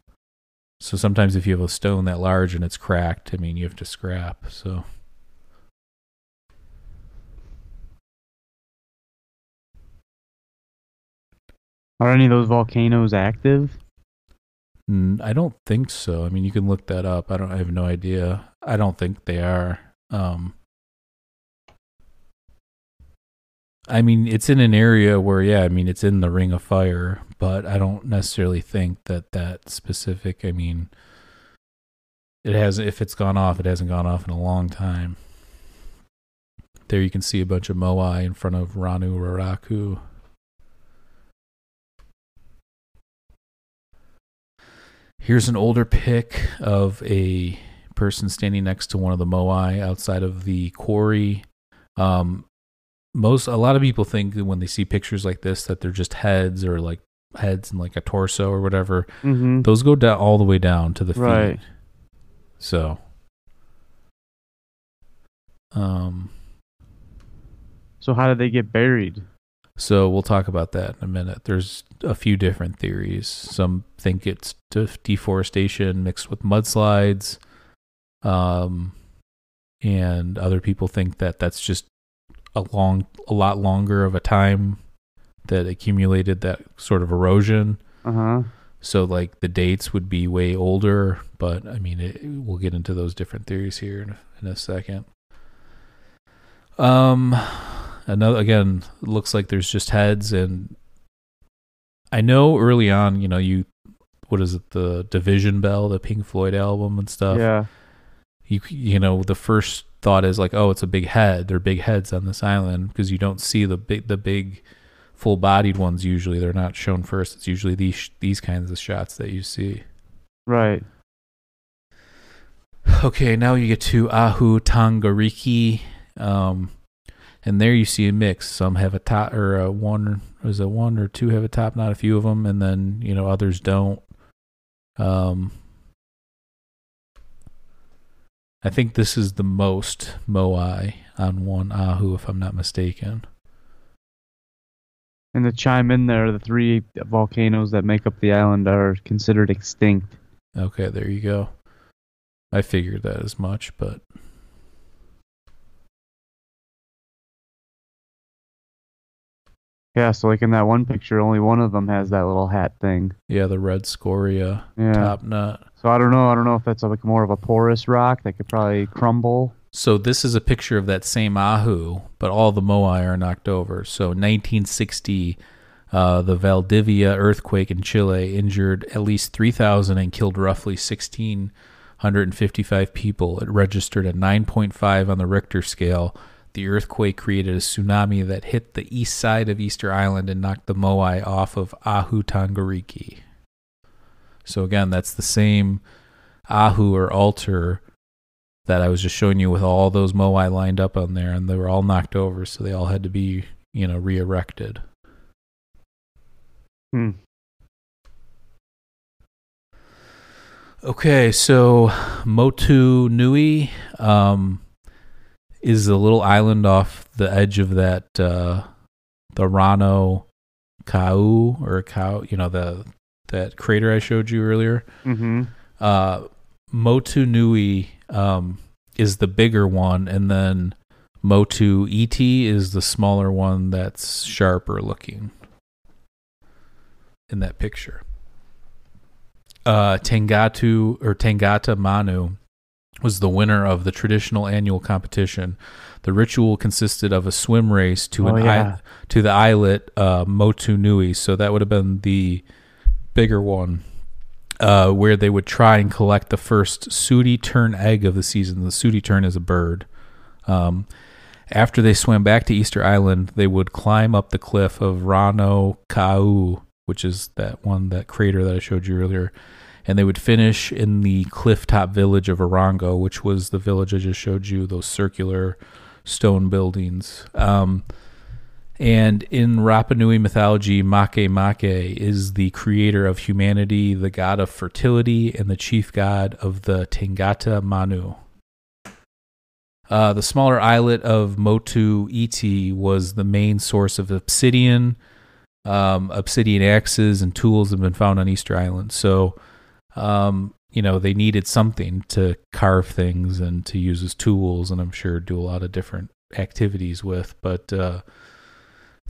so sometimes if you have a stone that large and it's cracked, I mean, you have to scrap. So. Are any of those volcanoes active? Mm, I don't think so. I mean, you can look that up. I don't. I have no idea. I don't think they are. Um, I mean, it's in an area where, yeah, I mean, it's in the Ring of Fire, but I don't necessarily think that that specific. I mean, it has. If it's gone off, it hasn't gone off in a long time. There, you can see a bunch of moai in front of Ranu Raraku. Here's an older pic of a person standing next to one of the moai outside of the quarry. Um, most a lot of people think that when they see pictures like this that they're just heads or like heads and like a torso or whatever. Mm-hmm. Those go down all the way down to the feet. Right. So, um, So how did they get buried? So we'll talk about that in a minute. There's a few different theories. Some think it's deforestation mixed with mudslides, um, and other people think that that's just a long, a lot longer of a time that accumulated that sort of erosion. Uh huh. So like the dates would be way older, but I mean, it, we'll get into those different theories here in in a second. Um, another again looks like there's just heads, and I know early on, you know, you what is it, the Division Bell, the Pink Floyd album and stuff. Yeah. You you know, the first thought is like, oh, it's a big head. There are big heads on this island because you don't see the big the big full-bodied ones usually. They're not shown first. It's usually these these kinds of shots that you see. Right. Okay, now you get to Ahu Tongariki, um, and there you see a mix. Some have a top or a one, is it one or two have a top? Not a few of them, and then you know others don't. Um, I think this is the most moai on one Ahu, if I'm not mistaken. And to chime in there, the three volcanoes that make up the island are considered extinct. Okay, there you go. I figured that as much, but Yeah, so like in that one picture, only one of them has that little hat thing. yeah, the red scoria Yeah. top nut. So I don't know. I don't know if that's like more of a porous rock that could probably crumble. So this is a picture of that same Ahu, but all the moai are knocked over. So 1960, Uh, the Valdivia earthquake in Chile injured at least 3,000 and killed roughly 1,655 people. It registered a 9.5 on the Richter scale. The earthquake created a tsunami that hit the east side of Easter Island and knocked the moai off of Ahu Tongariki. So, again, that's the same Ahu or altar that I was just showing you with all those moai lined up on there, and they were all knocked over, so they all had to be, you know, re erected. Hmm. Okay, so Motu Nui um, is a little island off the edge of that uh, the Rano Kau or Kau, you know the that crater I showed you earlier. Mm-hmm. Uh, Motu Nui um, is the bigger one, and then Motu Iti is the smaller one that's sharper looking in that picture. Uh, Tangatu or Tangata Manu was the winner of the traditional annual competition. The ritual consisted of a swim race to Oh, an yeah. i- to the islet uh, Motu Nui. So that would have been the bigger one, uh, where they would try and collect the first sooty tern egg of the season. The sooty tern is a bird. Um, after they swam back to Easter Island, they would climb up the cliff of Rano Kau, which is that one, that crater that I showed you earlier, and they would finish in the cliff top village of Orongo, which was the village I just showed you, those circular stone buildings. Um, and in Rapa Nui mythology, Make Make is the creator of humanity, the god of fertility, and the chief god of the Tangata Manu. Uh, the smaller islet of Motu Iti was the main source of obsidian. Um, obsidian axes and tools have been found on Easter Island. So, um, you know, they needed something to carve things and to use as tools, and I'm sure do a lot of different activities with. But uh,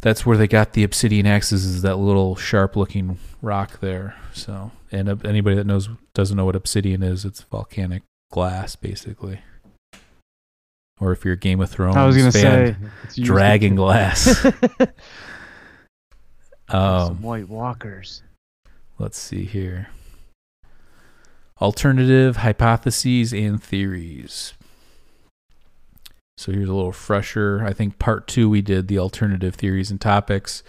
that's where they got the obsidian axes is that little sharp looking rock there. So, and uh, anybody that knows doesn't know what obsidian is, it's volcanic glass basically. Or if you're Game of Thrones I was gonna say dragon to- glass. <laughs> um, Some White Walkers. let's see here. Alternative hypotheses and theories. So here's a little fresher. I think part two we did the alternative theories and topics.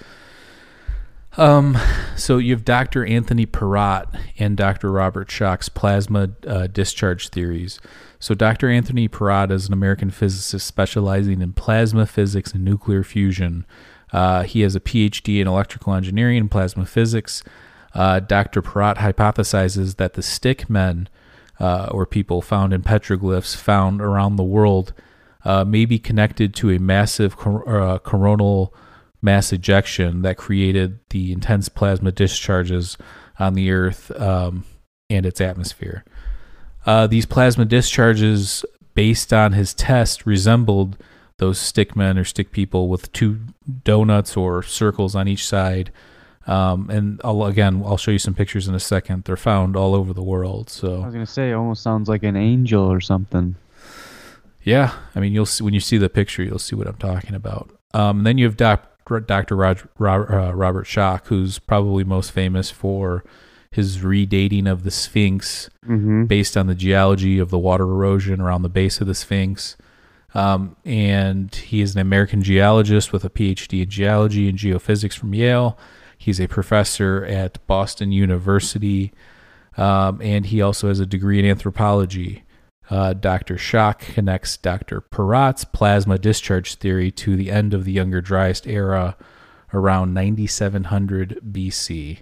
Um, so you have Dr. Anthony Peratt and Dr. Robert Schoch's plasma uh, discharge theories. So Dr. Anthony Peratt is an American physicist specializing in plasma physics and nuclear fusion. Uh, he has a PhD in electrical engineering and plasma physics. Uh, Dr. Peratt hypothesizes that the stick men, uh, or people found in petroglyphs found around the world, uh, may be connected to a massive cor- uh, coronal mass ejection that created the intense plasma discharges on the Earth um, and its atmosphere. Uh, these plasma discharges, based on his test, resembled those stick men or stick people with two donuts or circles on each side. Um, and I'll, again, I'll show you some pictures in a second. They're found all over the world. So I was gonna say, it almost sounds like an angel or something. Yeah, I mean, you'll see when you see the picture, you'll see what I'm talking about. Um, then you have doc, Dr. Rog, Rob, uh, Robert Schoch, who's probably most famous for his redating of the Sphinx Mm-hmm. based on the geology of the water erosion around the base of the Sphinx. Um, and he is an American geologist with a PhD in geology and geophysics from Yale. He's a professor at Boston University, um, and he also has a degree in anthropology. Uh, Dr. Schoch connects Dr. Peratt's plasma discharge theory to the end of the Younger Dryas era around 9700 BC.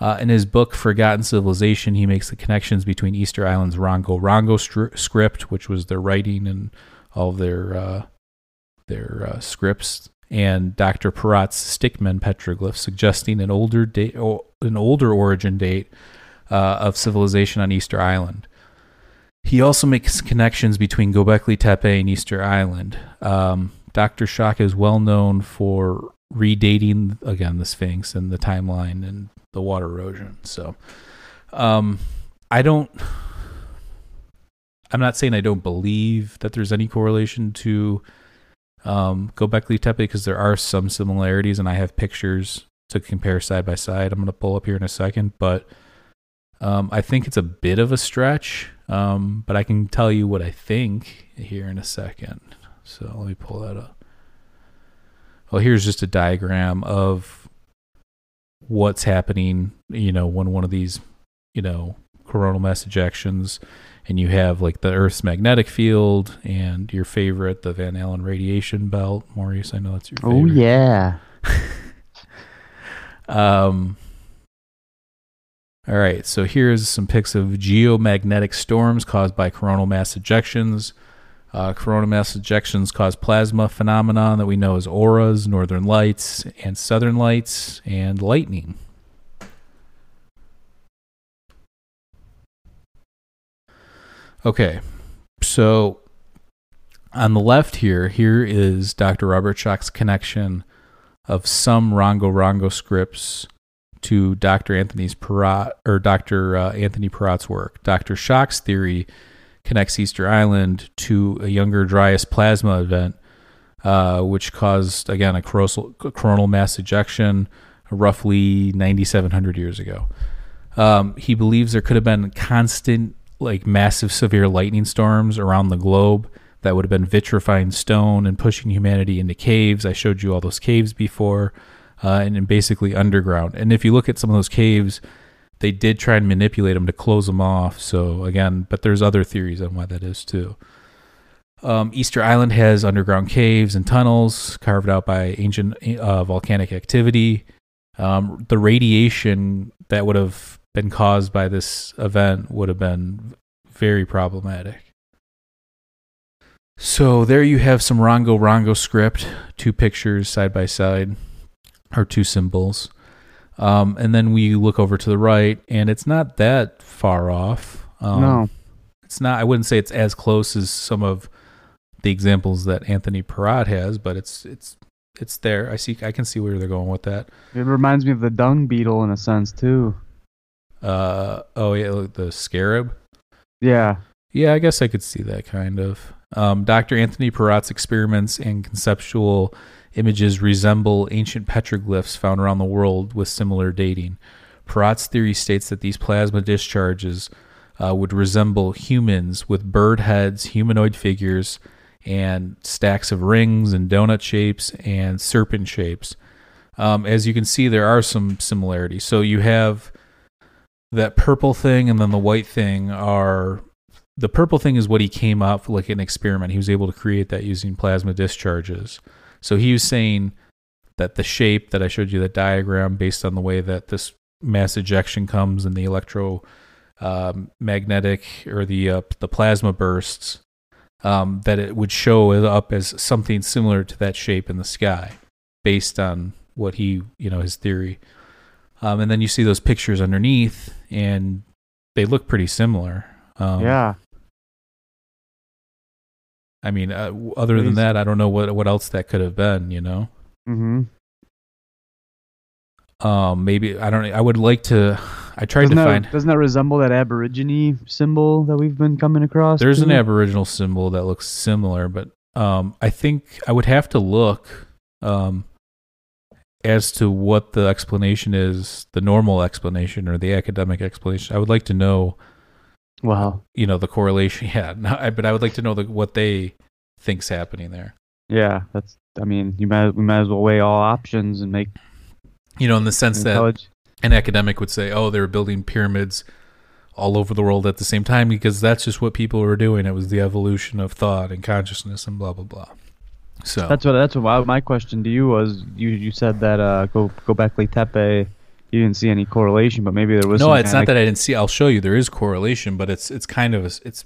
Uh, in his book Forgotten Civilization, he makes the connections between Easter Island's Rongo Rongo stri- script, which was their writing and all their uh, their uh, scripts, and Dr. Peratt's Stickman petroglyph, suggesting an older date, an older origin date uh, of civilization on Easter Island. He also makes connections between Gobekli Tepe and Easter Island. Um, Dr. Schoch is well known for redating again the Sphinx and the timeline and the water erosion. So, um, I don't. I'm not saying I don't believe that there's any correlation to um, Gobekli Tepe because there are some similarities, and I have pictures to compare side by side. I'm going to pull up here in a second, but um, I think it's a bit of a stretch. Um, but I can tell you what I think here in a second. So let me pull that up. Well, here's just a diagram of what's happening, you know, when one of these, you know, coronal mass ejections and you have like the Earth's magnetic field and your favorite, the Van Allen radiation belt. Maurice, I know that's your favorite. Oh yeah. <laughs> Um, all right, so here's some pics of geomagnetic storms caused by coronal mass ejections. Uh, coronal mass ejections cause plasma phenomenon that we know as auras, northern lights, and southern lights, and lightning. Okay, so on the left here, here is Dr. Robert Schoch's connection of some Rongo Rongo scripts to Dr. Anthony's Peratt or Dr. Uh, Anthony Peratt's work. Dr. Schoch's theory connects Easter Island to a younger Dryas plasma event, uh, which caused again a coronal, coronal mass ejection roughly 9,700 years ago. Um, he believes there could have been constant, like massive, severe lightning storms around the globe that would have been vitrifying stone and pushing humanity into caves. I showed you all those caves before, uh, and, and basically underground. And if you look at some of those caves, they did try and manipulate them to close them off. So again, but there's other theories on why that is too. Um, Easter Island has underground caves and tunnels carved out by ancient uh, volcanic activity. Um, the radiation that would have been caused by this event would have been very problematic. So there you have some Rongo Rongo script, two pictures side by side, or two symbols. Um, and then we look over to the right, and it's not that far off. Um, no. it's not. I wouldn't say it's as close as some of the examples that Anthony Peratt has, but it's it's it's there. I see. I can see where they're going with that. It reminds me of the dung beetle in a sense too. Uh oh yeah, look, the scarab. Yeah. Yeah, I guess I could see that kind of. Um, Dr. Anthony Peratt's experiments and conceptual images resemble ancient petroglyphs found around the world with similar dating. Peratt's theory states that these plasma discharges uh, would resemble humans with bird heads, humanoid figures, and stacks of rings and donut shapes and serpent shapes. Um, as you can see, there are some similarities. So you have that purple thing and then the white thing are the purple thing is what he came up like an experiment. He was able to create that using plasma discharges. So he was saying that the shape that I showed you, that diagram, based on the way that this mass ejection comes and the electro um, magnetic or the uh, the plasma bursts, um, that it would show up as something similar to that shape in the sky, based on what he you know his theory. Um, and then you see those pictures underneath, and they look pretty similar. Um, yeah. I mean, uh, other than that, I don't know what what else that could have been. You know, Mm-hmm. um, maybe I don't. I would like to. I tried Doesn't to that, find. doesn't that resemble that Aborigine symbol that we've been coming across? There's an? Aboriginal symbol that looks similar, but um, I think I would have to look um, as to what the explanation is, the normal explanation or the academic explanation. I would like to know, Wow. you know, the correlation. <laughs> Yeah, no, but I would like to know the, what they think's happening there. Yeah, that's. I mean, you might we might as well weigh all options and make You know, in the sense that intellig- an academic would say, "Oh, they were building pyramids all over the world at the same time because that's just what people were doing. It was the evolution of thought and consciousness and blah blah blah." So That's what. That's what my, question to you was. You you said that uh go go back Tepe. You didn't see any correlation, but maybe there was. no, it's not that I didn't see. I'll show you. There is correlation, but it's it's kind of a, it's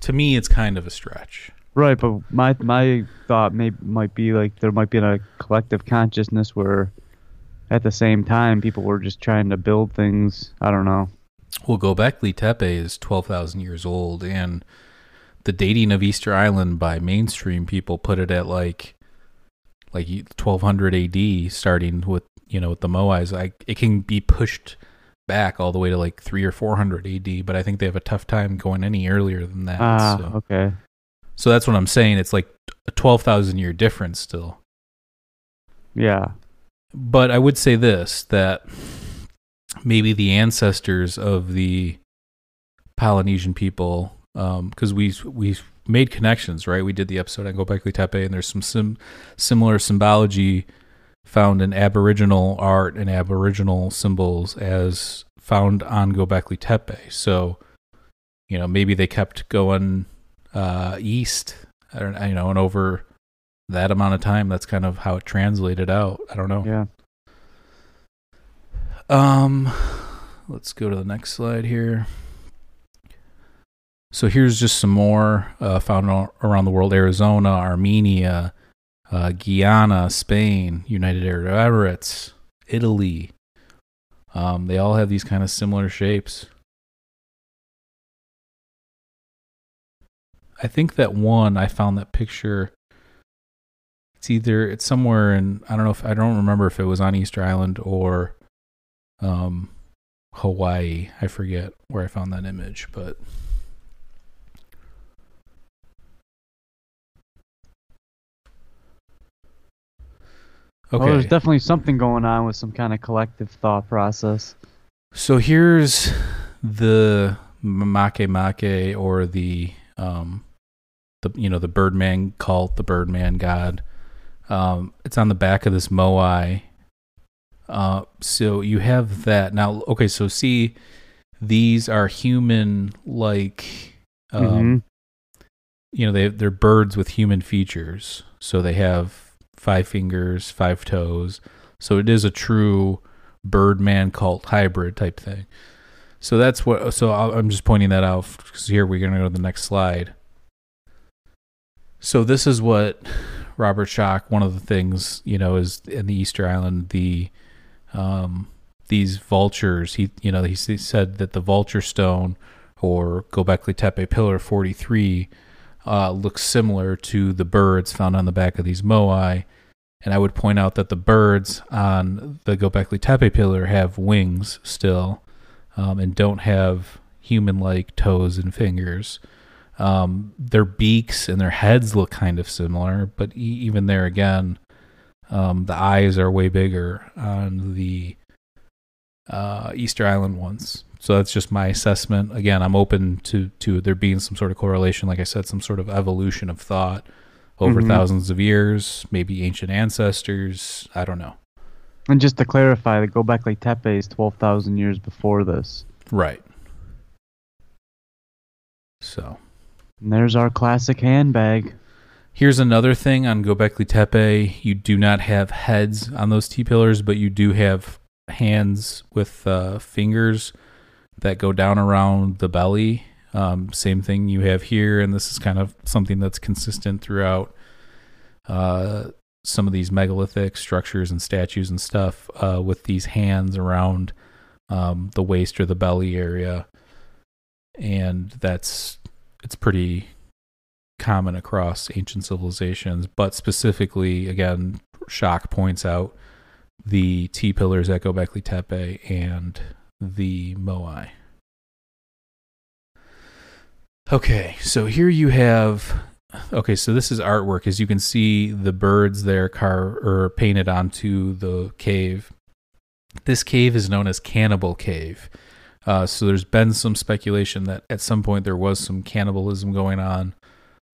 to me it's kind of a stretch. Right, but my my thought may might be like there might be a collective consciousness where, at the same time, people were just trying to build things. I don't know. Well, Gobekli Tepe is twelve thousand years old, and the dating of Easter Island by mainstream people put it at like like twelve hundred A.D. Starting with you know with the Moais. Like it can be pushed back all the way to like three or four hundred A.D. But I think they have a tough time going any earlier than that. Ah, so. okay. so that's what I'm saying. It's like a twelve thousand year difference still. Yeah. but I would say this that maybe the ancestors of the Polynesian people, because we we made connections, right? We did the episode on Gobekli Tepe, and there's some sim, similar symbology found in Aboriginal art and Aboriginal symbols as found on Gobekli Tepe. So, you know, maybe they kept going uh, east, I don't, you know, and over that amount of time, that's kind of how it translated out. I don't know. Yeah. Um, let's go to the next slide here. So here's just some more uh, found around the world: Arizona, Armenia, uh, Guyana, Spain, United Arab Emirates, Italy. Um, they all have these kind of similar shapes. I think that one I found that picture. It's either it's somewhere in I don't know if I don't remember if it was on Easter Island or um, Hawaii. I forget where I found that image, but okay. Well, there's definitely something going on with some kind of collective thought process. So here's the Make Make or the um the you know the Birdman cult, the Birdman god. Um, it's on the back of this moai. Uh, so you have that now. Okay, so see, these are human like. Um, Mhm. You know they they're birds with human features. So they have five fingers, five toes. So it is a true Birdman cult hybrid type thing. So that's what. So I'm just pointing that out because here we're gonna go to the next slide. So this is what Robert Schoch. One of the things you know is in the Easter Island the um, these vultures. He you know he, he said that the vulture stone or Gobekli Tepe Pillar 43 uh, looks similar to the birds found on the back of these moai. And I would point out that the birds on the Gobekli Tepe pillar have wings still, um, and don't have human-like toes and fingers. Um, their beaks and their heads look kind of similar, but e- even there again, um, the eyes are way bigger on the uh, Easter Island ones. So that's just my assessment. Again, I'm open to to there being some sort of correlation, like I said, some sort of evolution of thought over Mhm. thousands of years, maybe ancient ancestors. I don't know. And just to clarify, the Gobekli Tepe is 12,000 years before this. Right. So And there's our classic handbag. here's another thing on Gobekli Tepe. You do not have heads on those T pillars, but you do have hands with uh, fingers that go down around the belly. Um, same thing you have here, and this is kind of something that's consistent throughout uh, some of these megalithic structures and statues and stuff uh, with these hands around um, the waist or the belly area, and that's it's pretty common across ancient civilizations, but specifically, again, Schoch points out the T pillars at Gobekli Tepe and the Moai. Okay, so here you have. Okay, so this is artwork. As you can see, the birds there car or painted onto the cave. This cave is known as Cannibal Cave. Uh, so there's been some speculation that at some point there was some cannibalism going on.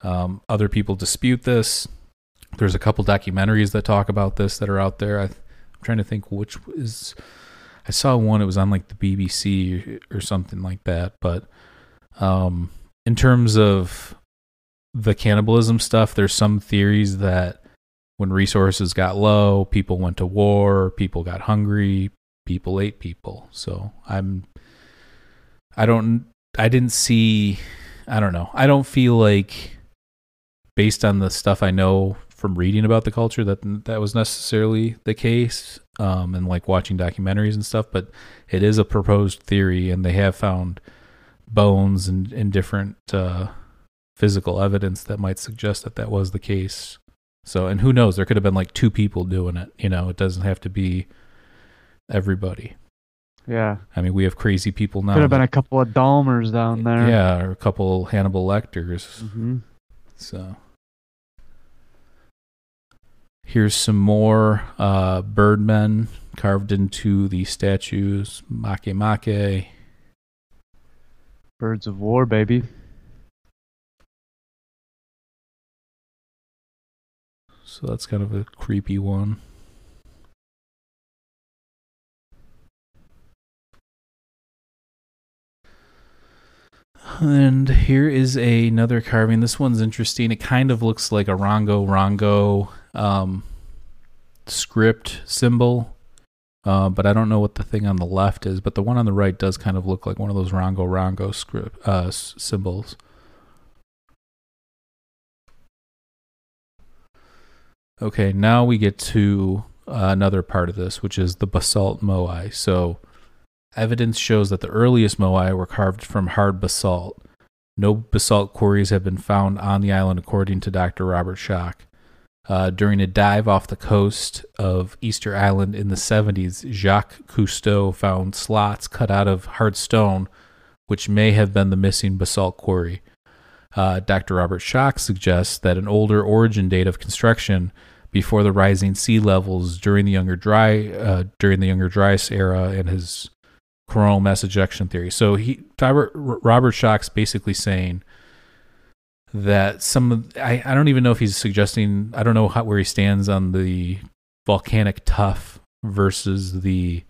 Um, other people dispute this. There's a couple documentaries that talk about this that are out there. I, I'm trying to think which is. I saw one. It was on like the BBC or, or something like that. But um, in terms of the cannibalism stuff, there's some theories that when resources got low, people went to war, people got hungry, people ate people. So I'm. I don't. I didn't see. I don't know. I don't feel like based on the stuff I know from reading about the culture that that was necessarily the case um, and like watching documentaries and stuff but it is a proposed theory and they have found bones and, and different uh, physical evidence that might suggest that that was the case so and who knows there could have been like two people doing it you know it doesn't have to be everybody Yeah. i mean we have crazy people now Could have been a couple of Dahmers down there. yeah or a couple hannibal lecters hmm so Here's some more uh, birdmen carved into the statues. Make make. Birds of war, baby. So that's kind of a creepy one. And here is a, another carving. This one's interesting. It kind of looks like a Rongo Rongo um, script symbol, uh, but I don't know what the thing on the left is. But the one on the right does kind of look like one of those Rongo Rongo script uh, symbols. Okay, now we get to uh, another part of this, which is the basalt moai. So, evidence shows that the earliest moai were carved from hard basalt. No basalt quarries have been found on the island, according to Dr. Robert Schoch. Uh, during a dive off the coast of Easter Island in the 70s, Jacques Cousteau found slots cut out of hard stone, which may have been the missing basalt quarry. Uh, Dr. Robert Schoch suggests that an older origin date of construction before the rising sea levels during the younger dry uh, during the younger dryas era and his coronal mass ejection theory. So he Robert, Robert Schoch's basically saying that some of I, I don't even know if he's suggesting I don't know how, where he stands on the volcanic tuff versus the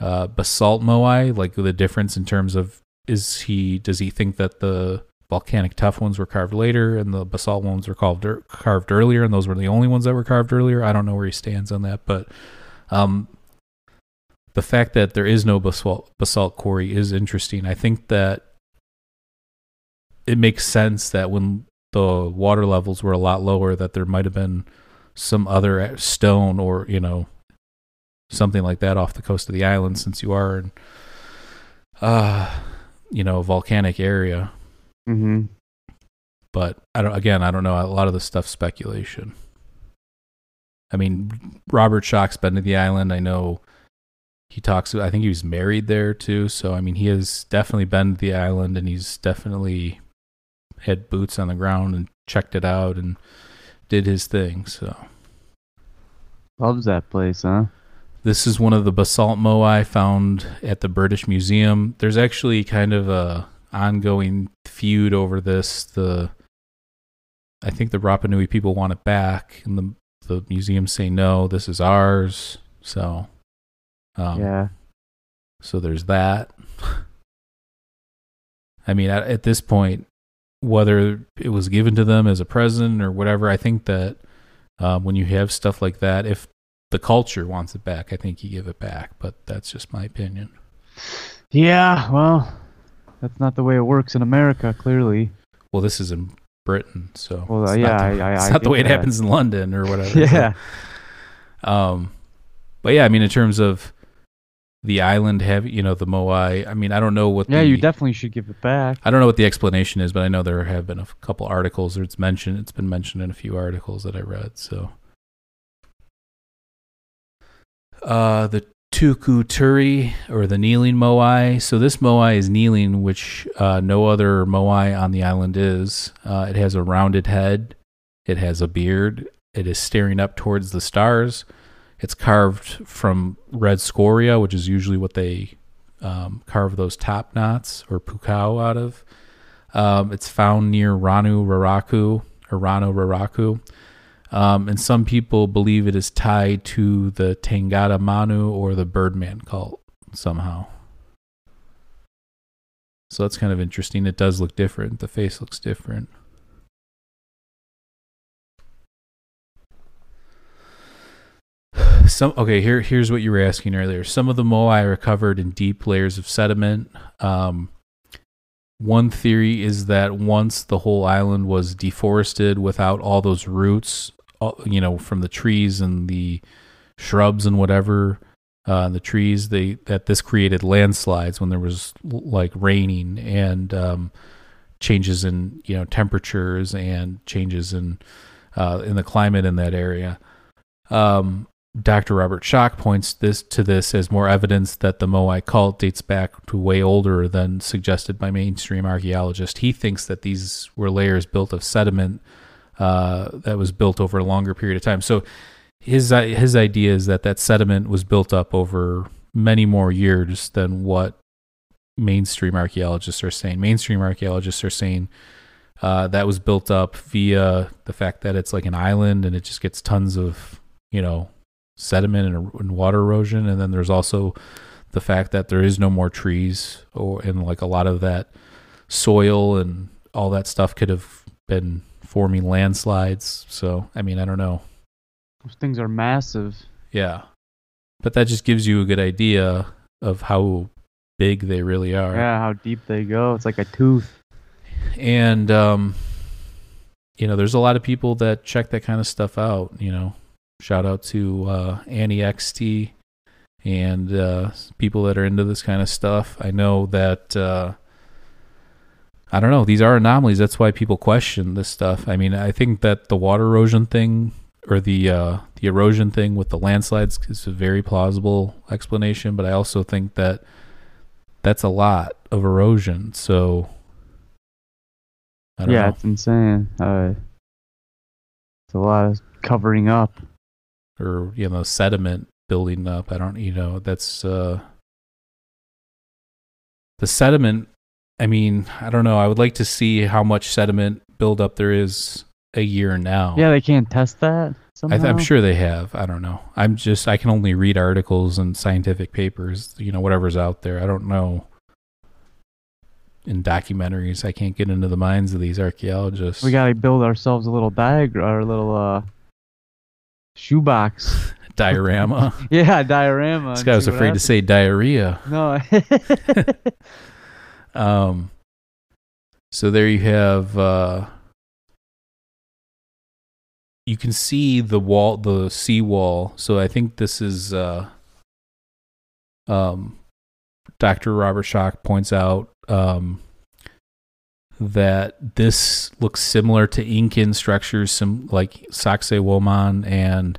uh, basalt moai, like the difference in terms of is he does he think that the volcanic tuff ones were carved later and the basalt ones were carved carved earlier and those were the only ones that were carved earlier? I don't know where he stands on that but um, the fact that there is no basalt basalt quarry is interesting. I think that it makes sense that when the water levels were a lot lower that there might have been some other stone or you know something like that off the coast of the island since you are in uh you know volcanic area Mm-hmm. but I don't. Again, I don't know. A lot of the stuff speculation. I mean, Robert Schoch's been to the island. I know he talks. I think he was married there too. So I mean, he has definitely been to the island, and he's definitely had boots on the ground and checked it out and did his thing. So Loves that place, huh? This is one of the basalt moai found at the British Museum. There's actually kind of a ongoing feud over this. The I think the Rapa Nui people want it back, and the the museum say no, this is ours. So, um, yeah. So there's that. <laughs> I mean, at, at this point, whether it was given to them as a present or whatever, I think that um, when you have stuff like that, if the culture wants it back, I think you give it back. But that's just my opinion. Yeah, well, that's not the way it works in America, clearly. Well, this is in Britain, so Well, it's uh, not yeah, the, I- I- <laughs> it's I not the way it happens in London or whatever. <laughs> Yeah. So, um, but yeah, I mean, in terms of the island, have you know the Moai? I mean, I don't know what. Yeah, the, you definitely should give it back. I don't know what the explanation is, but I know there have been a couple articles, or it's mentioned. It's been mentioned in a few articles that I read. So, uh, the Tuku Turi or the kneeling moai. So this moai is kneeling, which uh, no other moai on the island is. Uh, it has a rounded head. It has a beard. It is staring up towards the stars. It's carved from red scoria, which is usually what they um, carve those top knots or pukao out of. Um, it's found near Ranu Raraku or Rano Raraku. Um, and some people believe it is tied to the Tangata Manu or the Birdman cult somehow. So that's kind of interesting. It does look different. The face looks different. Some okay. Here, here's what you were asking earlier. Some of the moai are covered in deep layers of sediment. Um, one theory is that once the whole island was deforested without all those roots, you know, from the trees and the shrubs and whatever, uh, the trees, they that this created landslides when there was like raining and um, changes in you know temperatures and changes in uh, in the climate in that area. Um, Dr. Robert Schoch points this to this as more evidence that the Moai cult dates back to way older than suggested by mainstream archaeologists. He thinks that these were layers built of sediment uh, that was built over a longer period of time. So his his idea is that that sediment was built up over many more years than what mainstream archaeologists are saying. Mainstream archaeologists are saying uh, that was built up via the fact that it's like an island and it just gets tons of you know sediment and, and water erosion, and then there's also the fact that there is no more trees or and like a lot of that soil and all that stuff could have been forming landslides. So I mean, I don't know. Those things are massive. Yeah. But that just gives you a good idea of how big they really are. Yeah, how deep they go. It's like a tooth. And um you know, there's a lot of people that check that kind of stuff out, you know. Shout out to uh Annie XT and uh people that are into this kind of stuff. I know that uh I don't know, these are anomalies. That's why people question this stuff. I mean, I think that the water erosion thing or the uh, the erosion thing with the landslides is a very plausible explanation, but I also think that that's a lot of erosion. So yeah, know. it's insane. Uh, it's a lot of covering up, or you know, sediment building up. I don't, you know, that's uh, the sediment. I mean, I don't know. I would like to see how much sediment buildup there is a year now. Yeah, they can't test that. I am sure they have. I don't know. I'm just I can only read articles and scientific papers. You know, whatever's out there. I don't know. In documentaries, I can't get into the minds of these archaeologists. We gotta build ourselves a little diagram, or a little uh, shoebox <laughs> diorama. <laughs> yeah, diorama. This guy was afraid to say diarrhea. No. <laughs> um. So there you have. Uh, you can see the wall, the sea wall. So I think this is, uh, um, Dr. Robert Schoch points out, um, that this looks similar to Incan structures, some like Sacsayhuaman and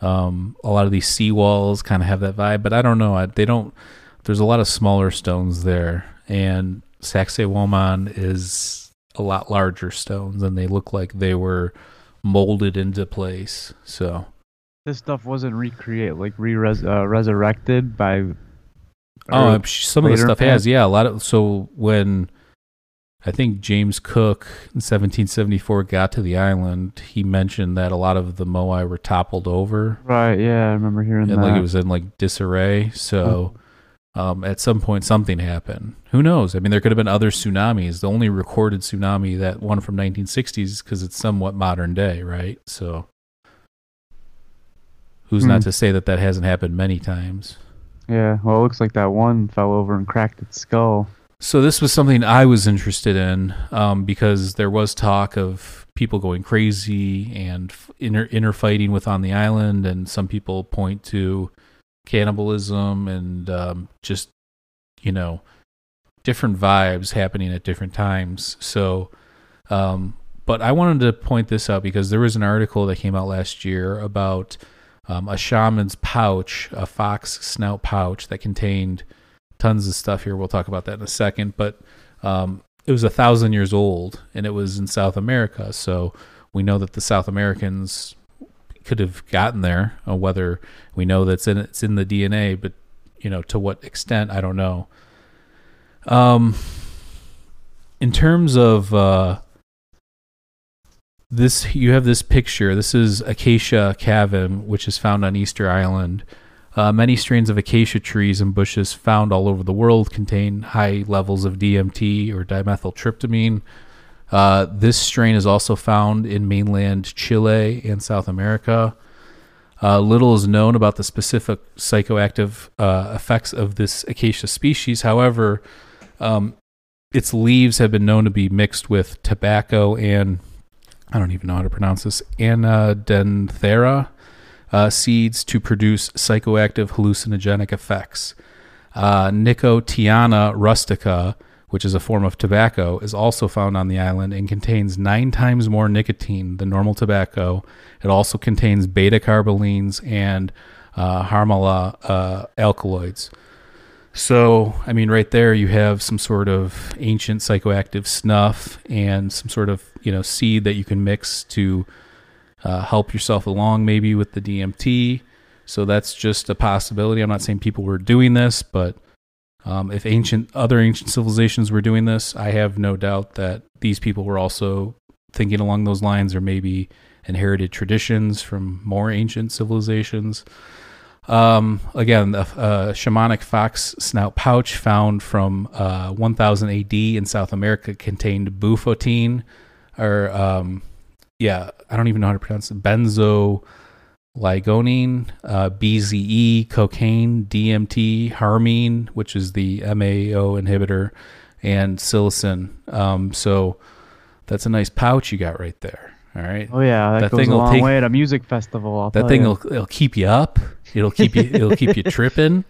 um, a lot of these sea walls kind of have that vibe. But I don't know. I, they don't. There's a lot of smaller stones there, and Sacsayhuaman is a lot larger stones, and they look like they were molded into place. So this stuff wasn't recreated, like re uh, resurrected by. Oh, some of the stuff has, yeah, a lot of. So when I think James Cook in 1774 got to the island, he mentioned that a lot of the moai were toppled over. Right. Yeah, I remember hearing and that. like it was in like disarray. So um, at some point something happened. Who knows? I mean, there could have been other tsunamis. The only recorded tsunami, that one from 1960s, because it's somewhat modern day, right? So, who's mm. not hmm. to say that that hasn't happened many times? Yeah. Well, it looks like that one fell over and cracked its skull. So this was something I was interested in um, because there was talk of people going crazy and inner inner fighting with on the island, and some people point to cannibalism and um, just you know different vibes happening at different times. So, um, but I wanted to point this out because there was an article that came out last year about um, a shaman's pouch, a fox snout pouch that contained tons of stuff. Here, we'll talk about that in a second. But um, it was a thousand years old, and it was in South America. So we know that the South Americans could have gotten there. Uh, whether we know that's in it's in the DNA, but you know to what extent I don't know. Um, in terms of uh, this, you have this picture. This is acacia caven, which is found on Easter Island. Uh, many strains of acacia trees and bushes found all over the world contain high levels of DMT or dimethyltryptamine, uh, this strain is also found in mainland Chile and South America. Uh, little is known about the specific psychoactive uh, effects of this acacia species. However, um, its leaves have been known to be mixed with tobacco and I don't even know how to pronounce this anadenthera uh, seeds to produce psychoactive hallucinogenic effects. Uh, Nicotiana rustica which is a form of tobacco, is also found on the island and contains nine times more nicotine than normal tobacco. It also contains beta carbolines and uh, harmala uh, alkaloids. So, I mean, right there you have some sort of ancient psychoactive snuff and some sort of, you know, seed that you can mix to uh, help yourself along maybe with the DMT. So that's just a possibility. I'm not saying people were doing this, but um, if ancient other ancient civilizations were doing this, I have no doubt that these people were also thinking along those lines, or maybe inherited traditions from more ancient civilizations. Um, again, a, uh, shamanic fox snout pouch found from uh, 1000 AD in South America contained bufotein, or um, yeah, I don't even know how to pronounce it. Benzo ligonine, uh, BZE, cocaine, DMT, harmine, which is the MAO inhibitor, and psilocin. Um, so that's a nice pouch you got right there. All right. Oh yeah, that, That goes thing a will long take- way at a music festival. I'll that thing will it'll keep you up. It'll keep you it'll keep you tripping,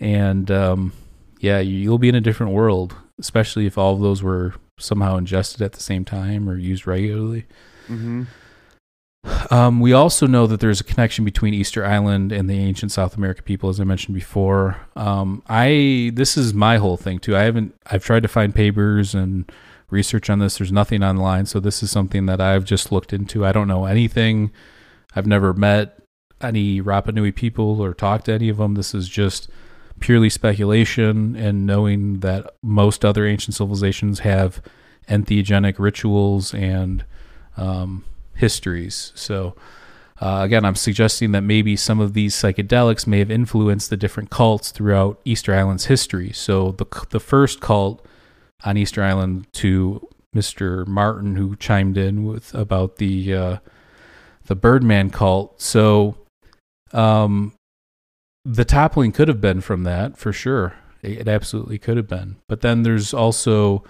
and um, yeah, you'll be in a different world. Especially if all of those were somehow ingested at the same time or used regularly. Mhm. Um, we also know that there's a connection between Easter Island and the ancient South American people, as I mentioned before. Um, I this is my whole thing too. I haven't I've tried to find papers and research on this. There's nothing online, so this is something that I've just looked into. I don't know anything. I've never met any Rapa Nui people or talked to any of them. This is just purely speculation and knowing that most other ancient civilizations have entheogenic rituals and um, histories. So, uh, again, I'm suggesting that maybe some of these psychedelics may have influenced the different cults throughout Easter Island's history. So, the the first cult on Easter Island to Mr. Martin, who chimed in with about the uh, the Birdman cult. So, um, the toppling could have been from that for sure. It it absolutely could have been. But then there's also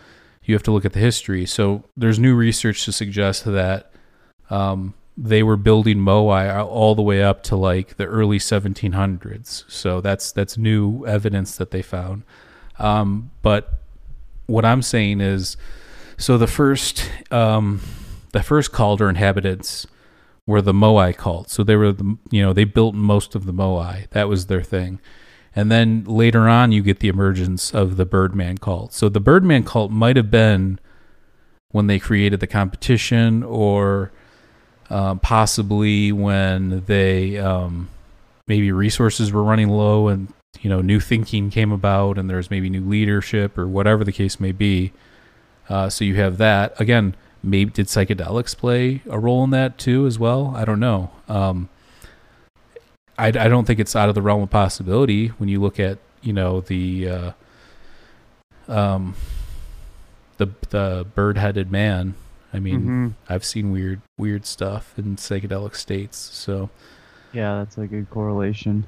you have to look at the history. So there's new research to suggest that um, they were building Moai all the way up to like the early 1700s. So that's that's new evidence that they found. Um, but what I'm saying is, so the first um, the first Calder inhabitants were the Moai cult. So they were the you know they built most of the Moai. That was their thing. And then later on, you get the emergence of the Birdman cult. So the Birdman cult might have been when they created the competition, or um, possibly when they um, maybe resources were running low and you know new thinking came about, and there's maybe new leadership or whatever the case may be. Uh, so you have that again. Maybe did psychedelics play a role in that too as well? I don't know. Um, I, I don't think it's out of the realm of possibility when you look at you know the uh, um the the bird headed man. I mean, Mhm. I've seen weird weird stuff in psychedelic states. So Yeah, that's a good correlation.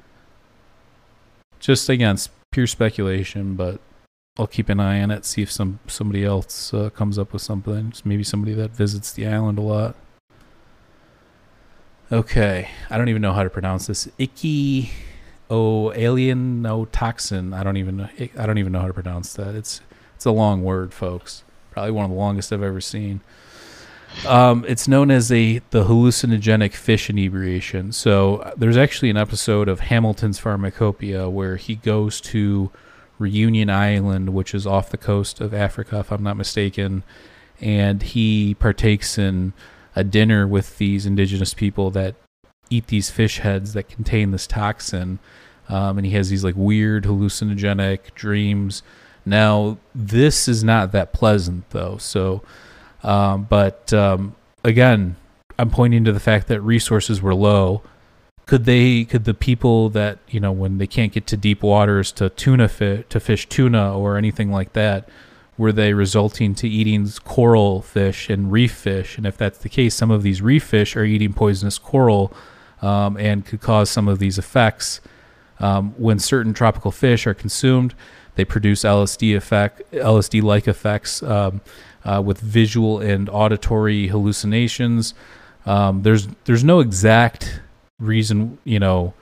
just again, pure speculation, but I'll keep an eye on it. See if some somebody else uh, comes up with something. Maybe somebody that visits the island a lot. Okay, I don't even know how to pronounce this. Icky, oh, alien, no toxin. I don't even know. I don't even know how to pronounce that. It's it's a long word, folks. Probably one of the longest I've ever seen. Um, it's known as a the hallucinogenic fish inebriation. So uh, there's actually an episode of Hamilton's Pharmacopoeia where he goes to Reunion Island, which is off the coast of Africa, if I'm not mistaken, and he partakes in a dinner with these indigenous people that eat these fish heads that contain this toxin. Um, and he has these like weird hallucinogenic dreams. Now, this is not that pleasant though. So, um, but um, again, I'm pointing to the fact that resources were low. Could they? Could the people that you know when they can't get to deep waters to tuna fi- to fish tuna or anything like that, were they resulting to eating coral fish and reef fish? And if that's the case, some of these reef fish are eating poisonous coral um, and could cause some of these effects. Um, when certain tropical fish are consumed, they produce LSD effect, LSD-like effects um, uh, with visual and auditory hallucinations. Um, there's there's no exact reason, you know,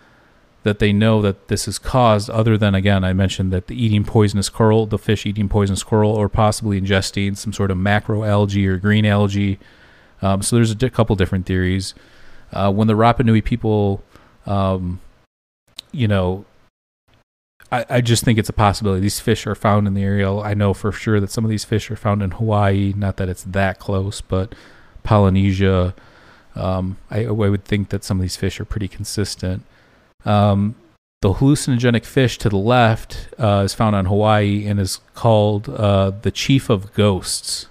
that they know that this is caused, other than again, I mentioned that the eating poisonous coral, the fish eating poisonous coral, or possibly ingesting some sort of macro algae or green algae. Um, so there's a di- couple different theories. Uh, when the Rapa Nui people, um, you know, I, I just think it's a possibility. These fish are found in the area. I know for sure that some of these fish are found in Hawaii. Not that it's that close, but Polynesia, Um, I, I would think that some of these fish are pretty consistent. Um, the hallucinogenic fish to the left uh, is found on Hawaii and is called uh, the chief of ghosts.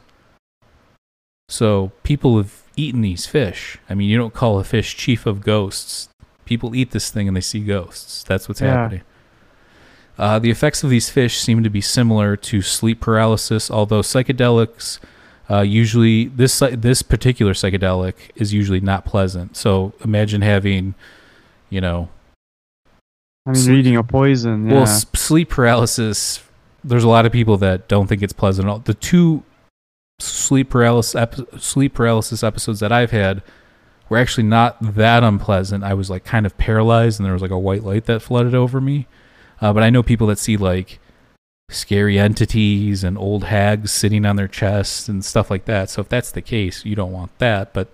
So people have eaten these fish. I mean, you don't call a fish chief of ghosts. People eat this thing and they see ghosts. That's what's Yeah. happening. Uh, the effects of these fish seem to be similar to sleep paralysis, although psychedelics uh, usually this this particular psychedelic is usually not pleasant. So imagine having, you know, I mean, Sleep- reading a poison. Yeah. well, s- sleep paralysis. There's a lot of people that don't think it's pleasant. The two sleep paralysis ep- sleep paralysis episodes that I've had were actually not that unpleasant. I was like kind of paralyzed, and there was like a white light that flooded over me. Uh, but I know people that see like scary entities and old hags sitting on their chests and stuff like that. So if that's the case, you don't want that. But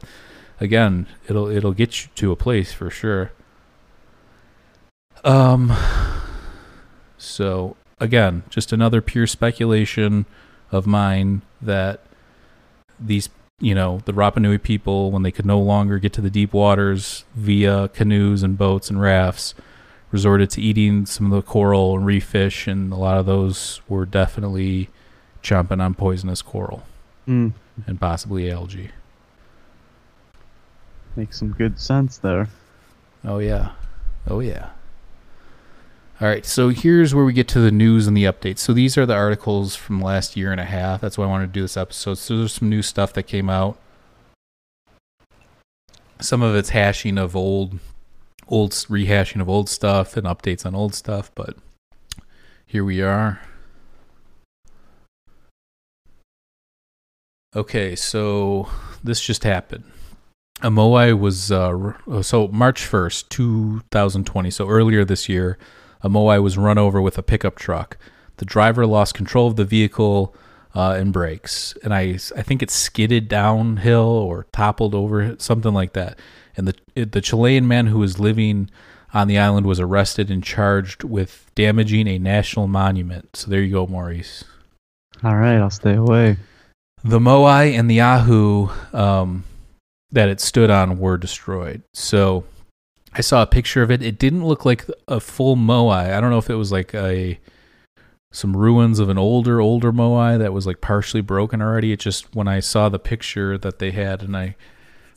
again, it'll it'll get you to a place for sure. Um. So again, just another pure speculation of mine that these, you know, the Rapa Nui people, when they could no longer get to the deep waters via canoes and boats and rafts, resorted to eating some of the coral and reef fish, and a lot of those were definitely chomping on poisonous coral Mm, and possibly algae. makes some good sense there. Oh yeah. Oh yeah. All right, so here's where we get to the news and the updates. So these are the articles from last year and a half. That's why I wanted to do this episode. So there's some new stuff that came out. Some of it's hashing of old old rehashing of old stuff and updates on old stuff, but here we are. Okay, so this just happened. Moai was uh, so March first, two thousand twenty. So earlier this year, a Moai was run over with a pickup truck. The driver lost control of the vehicle uh, and brakes, and I I think it skidded downhill or toppled over something like that. And the the Chilean man who was living on the island was arrested and charged with damaging a national monument. So there you go, Maurice. All right, I'll stay away. The Moai and the Ahu um, that it stood on were destroyed. So I saw a picture of it. It didn't look like a full Moai. I don't know if it was like a some ruins of an older older Moai that was like partially broken already. It just when I saw the picture that they had, and I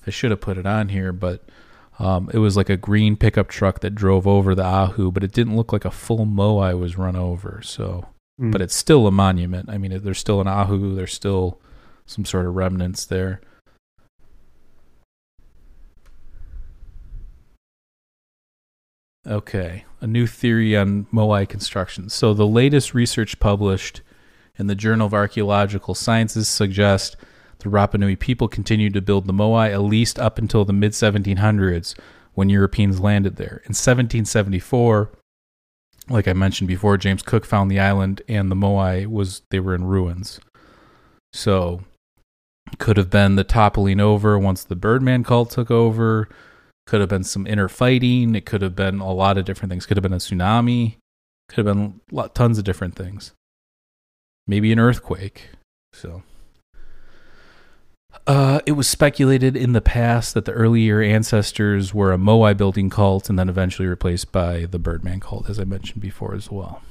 I should have put it on here, but um, it was like a green pickup truck that drove over the Ahu, but it didn't look like a full Moai was run over. So Mm. but it's still a monument. I mean, there's still an Ahu, there's still some sort of remnants there. Okay, a new theory on Moai construction. So, the latest research published in the Journal of Archaeological Sciences suggests the Rapa Nui people continued to build the Moai at least up until the mid 1700s when Europeans landed there. In 1774, like I mentioned before, James Cook found the island and the Moai was they were in ruins. So could have been the toppling over once the Birdman cult took over. Could have been some inner fighting. It could have been a lot of different things. Could have been a tsunami. Could have been lot, tons of different things. Maybe an earthquake. So uh, it was speculated in the past that the earlier ancestors were a Moai building cult and then eventually replaced by the Birdman cult, as I mentioned before as well.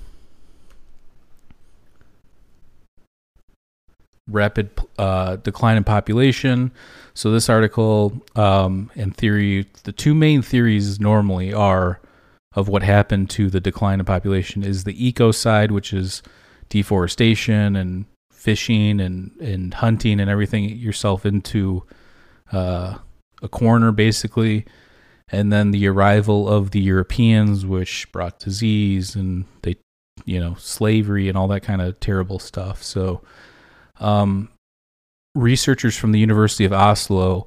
Rapid uh, decline in population. So, this article, um, in theory, the two main theories normally are of what happened to the decline in population is the eco side, which is deforestation and fishing and, and hunting and everything yourself into uh, a corner basically and then the arrival of the europeans which brought disease and they you know slavery and all that kind of terrible stuff so um, researchers from the university of oslo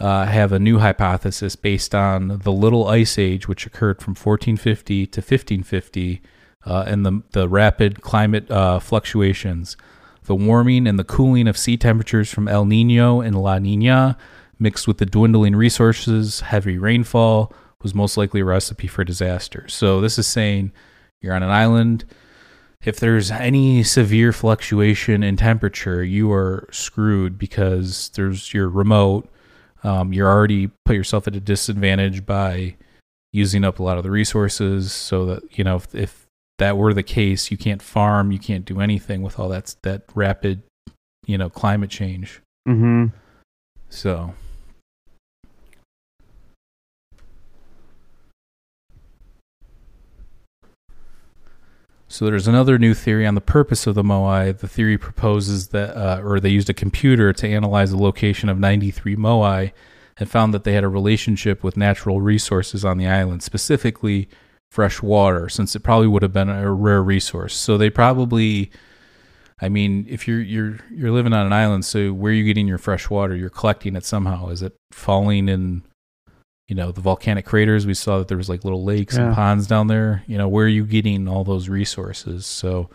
uh, have a new hypothesis based on the little ice age which occurred from 1450 to 1550 uh, and the, the rapid climate uh, fluctuations the warming and the cooling of sea temperatures from El Nino and La Nina, mixed with the dwindling resources, heavy rainfall, was most likely a recipe for disaster. So, this is saying you're on an island. If there's any severe fluctuation in temperature, you are screwed because there's you're remote. um, you're already put yourself at a disadvantage by using up a lot of the resources. So that you know, if, if that were the case, you can't farm, you can't do anything with all that that rapid, you know, climate change. Mm-hmm. So So there's another new theory on the purpose of the Moai. The theory proposes that, uh, or they used a computer to analyze the location of 93 Moai and found that they had a relationship with natural resources on the island, specifically fresh water, since it probably would have been a rare resource. So they probably, I mean, if you're you're you're living on an island, so where are you getting your fresh water? You're collecting it somehow. Is it falling in you know the volcanic craters we saw that there was like little lakes Yeah. and ponds down there you know where are you getting all those resources so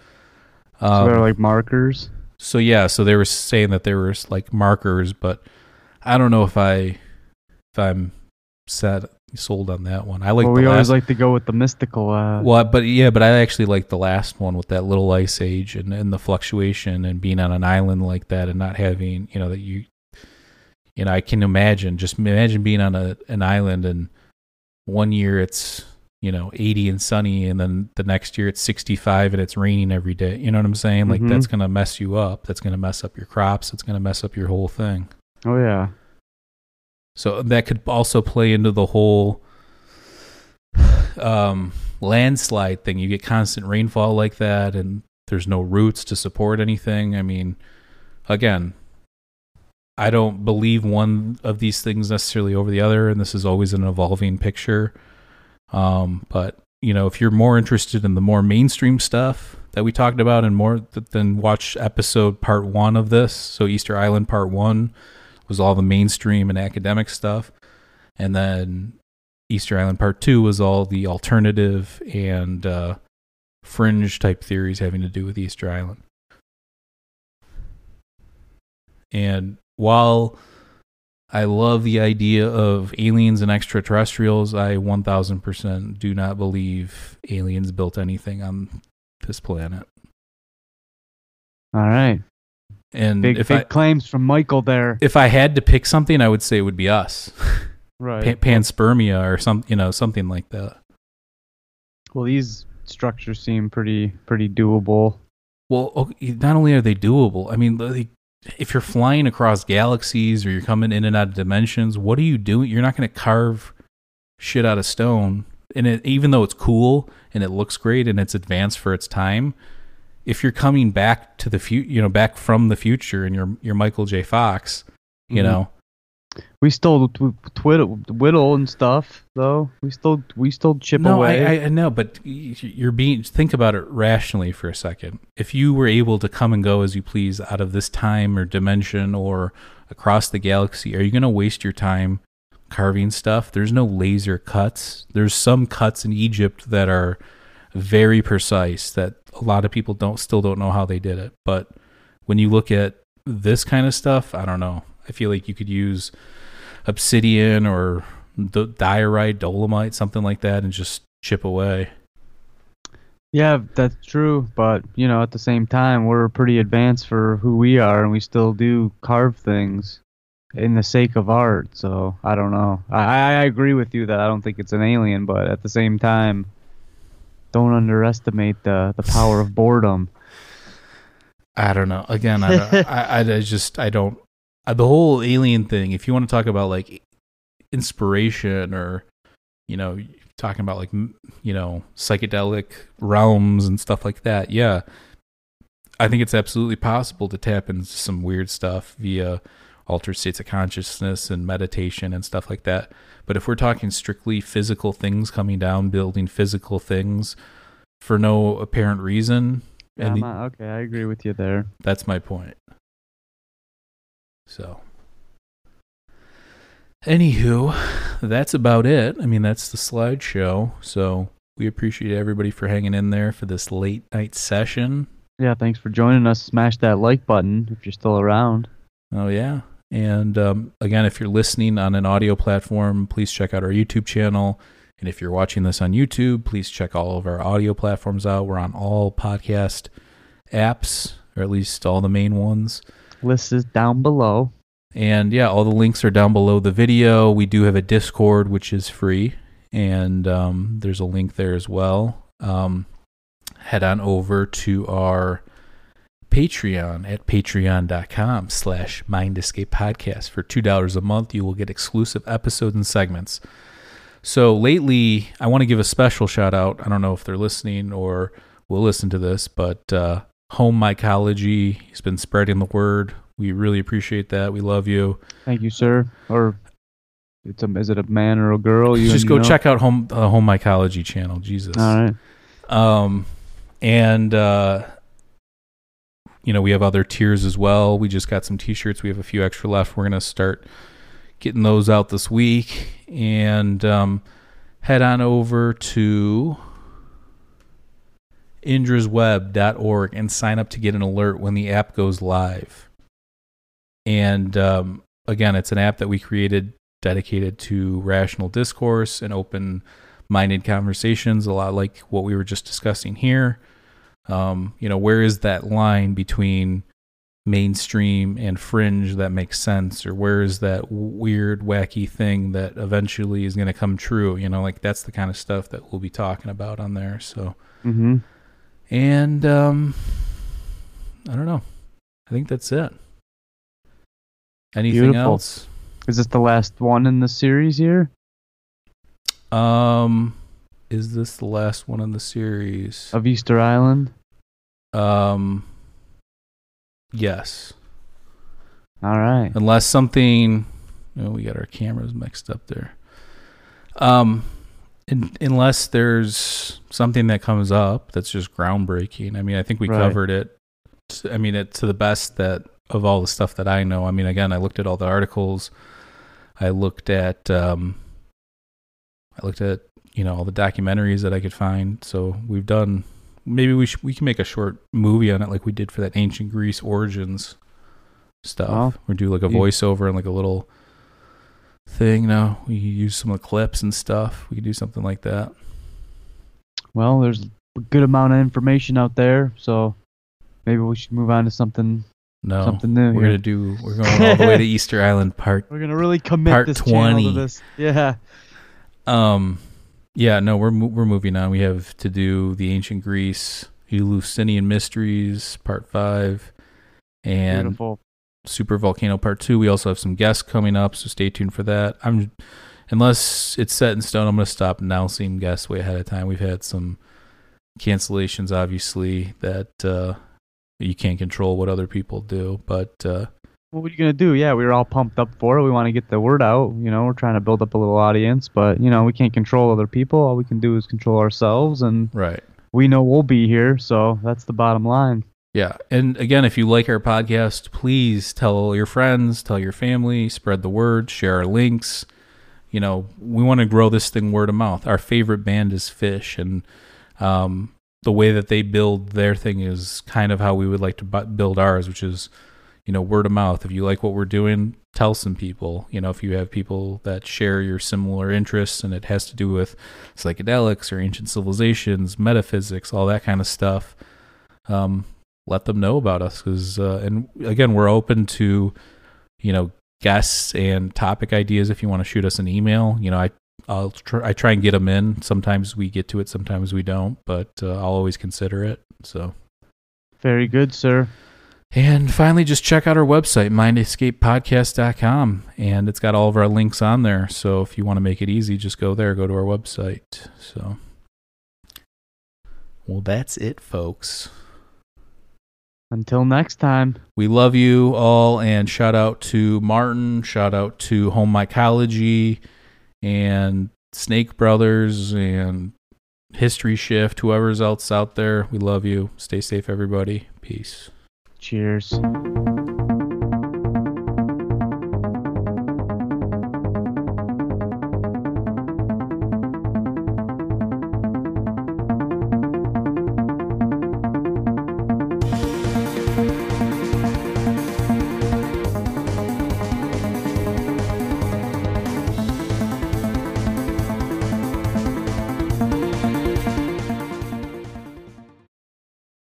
so um, they're like markers. so yeah so they were saying that there was like markers but i don't know if i if i'm set sold on that one i like well, we always like to go with the mystical. Uh, well but yeah but i actually like the last one with that little ice age and, and the fluctuation and being on an island like that and not having you know that you you know i can imagine just imagine being on a an island and one year it's you know 80 and sunny and then the next year it's 65 and it's raining every day you know what i'm saying like Mhm. that's going to mess you up that's going to mess up your crops it's going to mess up your whole thing oh yeah. so that could also play into the whole um, landslide thing. You get constant rainfall like that, and there's no roots to support anything. I mean, again, I don't believe one of these things necessarily over the other, and this is always an evolving picture. Um, but you know, if you're more interested in the more mainstream stuff that we talked about, and more, th- then watch episode part one of this. So Easter Island part one was all the mainstream and academic stuff, and then Easter Island Part Two was all the alternative and uh, fringe type theories having to do with Easter Island. And while I love the idea of aliens and extraterrestrials, I 1000% do not believe aliens built anything on this planet. All right. And Big if big I claims from Michael there. if I had to pick something, I would say it would be us, <laughs> Right. pa- panspermia or some, you know, something like that. well, these structures seem pretty pretty doable. Well, okay, not only are they doable, I mean, like, if you're flying across galaxies or you're coming in and out of dimensions, what are you doing? You're not going to carve shit out of stone. And it, even though it's cool and it looks great and it's advanced for its time, if you're coming back to the future, you know, back from the future, and you're you're Michael J. Fox, you Mhm. know, We still tw- twiddle, whittle and stuff, though. We still we still chip no, away. I I know, but you're being think about it rationally for a second. If you were able to come and go as you please out of this time or dimension or across the galaxy, are you going to waste your time carving stuff? There's no laser cuts. There's some cuts in Egypt that are very precise that a lot of people don't still don't know how they did it. But when you look at this kind of stuff, I don't know. I feel like you could use obsidian or d- diorite, dolomite, something like that, and just chip away. yeah, that's true. But you know, at the same time, we're pretty advanced for who we are, and we still do carve things in the sake of art. So I don't know. I I agree with you that I don't think it's an alien, but at the same time, don't underestimate the the power of boredom. <laughs> I don't know. Again, I, don't- I, I, I just I don't. Uh, the whole alien thing. If you want to talk about like inspiration or you know talking about like you know psychedelic realms and stuff like that, yeah, I think it's absolutely possible to tap into some weird stuff via altered states of consciousness and meditation and stuff like that. But if we're talking strictly physical things coming down, building physical things for no apparent reason, Yeah, and the- okay, I agree with you there. that's my point. So, anywho, that's about it. I mean, that's the slideshow. So, we appreciate everybody for hanging in there for this late night session. Yeah, thanks for joining us. Smash that like button if you're still around. Oh, yeah. And um, again, if you're listening on an audio platform, please check out our YouTube channel. And if you're watching this on YouTube, please check all of our audio platforms out. We're on all podcast apps, or at least all the main ones. List is down below. And yeah, all the links are down below the video. We do have a Discord, which is free, and um, there's a link there as well. Um, head on over to our Patreon at patreon.com slash Mind Escape Podcast. For $2 a month, you will get exclusive episodes and segments. So lately, I want to give a special shout out. I don't know if they're listening or will listen to this, but uh, Home Mycology He's been spreading the word. We really appreciate that. We love you. Thank you, sir. Or it's a is it a man or a girl? You Just you go know? check out Home uh, Home Mycology channel. Jesus. All right. Um, and uh, you know we have other tiers as well. We just got some T-shirts. We have a few extra left. We're gonna start getting those out this week, and um, head on over to indrasweb.org and sign up to get an alert when the app goes live. And um, again, it's an app that we created dedicated to rational discourse and open minded conversations, a lot like what we were just discussing here. Um, you know, where is that line between mainstream and fringe that makes sense, or where is that weird, wacky thing that eventually is going to come true? You know, like that's the kind of stuff that we'll be talking about on there. So, Mm-hmm. And um, I don't know. I think that's it. Anything Beautiful. else? Is this the last one in the series here? Um, is this the last one in the series? Of Easter Island? Um, yes. All right. Unless something, oh, we got our cameras mixed up there. Um, in, unless there's something that comes up that's just groundbreaking. I mean, I think we Right. covered it. I mean, it to the best that of all the stuff that I know. I mean, again, I looked at all the articles. I looked at, um, I looked at you know all the documentaries that I could find. So we've done. Maybe we sh- we can make a short movie on it, like we did for that ancient Greece origins stuff. Well, we do like a voiceover and like a little thing. No, we use some clips and stuff. We could do something like that. Well, there's a good amount of information out there, so maybe we should move on to something No, something new. we're here. gonna do. We're going all the way to <laughs> Easter Island part. We're gonna really commit Part this channel 20. to this. Yeah. Um, yeah, no, we're we're moving on. We have to do the ancient Greece, Eleusinian mysteries, part five, and Beautiful. Super Volcano Part Two. We also have some guests coming up, so stay tuned for that. I'm unless it's set in stone, I'm gonna stop announcing guests way ahead of time. We've had some cancellations, obviously, that uh, you can't control what other people do, but uh, What are you gonna do? Yeah, we were all pumped up for it. We want to get the word out. You know, we're trying to build up a little audience, but you know, we can't control other people. All we can do is control ourselves, and right. we know we'll be here. So that's the bottom line. Yeah. And again, if you like our podcast, please tell your friends, tell your family, spread the word, share our links. You know, we want to grow this thing word of mouth. Our favorite band is Phish, and um, the way that they build their thing is kind of how we would like to build ours, which is, you know, word of mouth. If you like what we're doing, tell some people. You know, if you have people that share your similar interests and it has to do with psychedelics or ancient civilizations, metaphysics, all that kind of stuff. Um, let them know about us because uh, and again we're open to you know guests and topic ideas if you want to shoot us an email. You know i i'll try i try and get them in. Sometimes we get to it sometimes we don't but uh, i'll always consider it so. Very good, sir. and finally just check out our website mindescapepodcast.com and it's got all of our links on there. So if you want to make it easy just go there go to our website so. Well that's it folks Until next time. We love you all, and shout out to Martin, shout out to Home Mycology, and Snake Brothers, and History Shift, whoever's else out there. We love you. Stay safe, everybody. Peace. Cheers.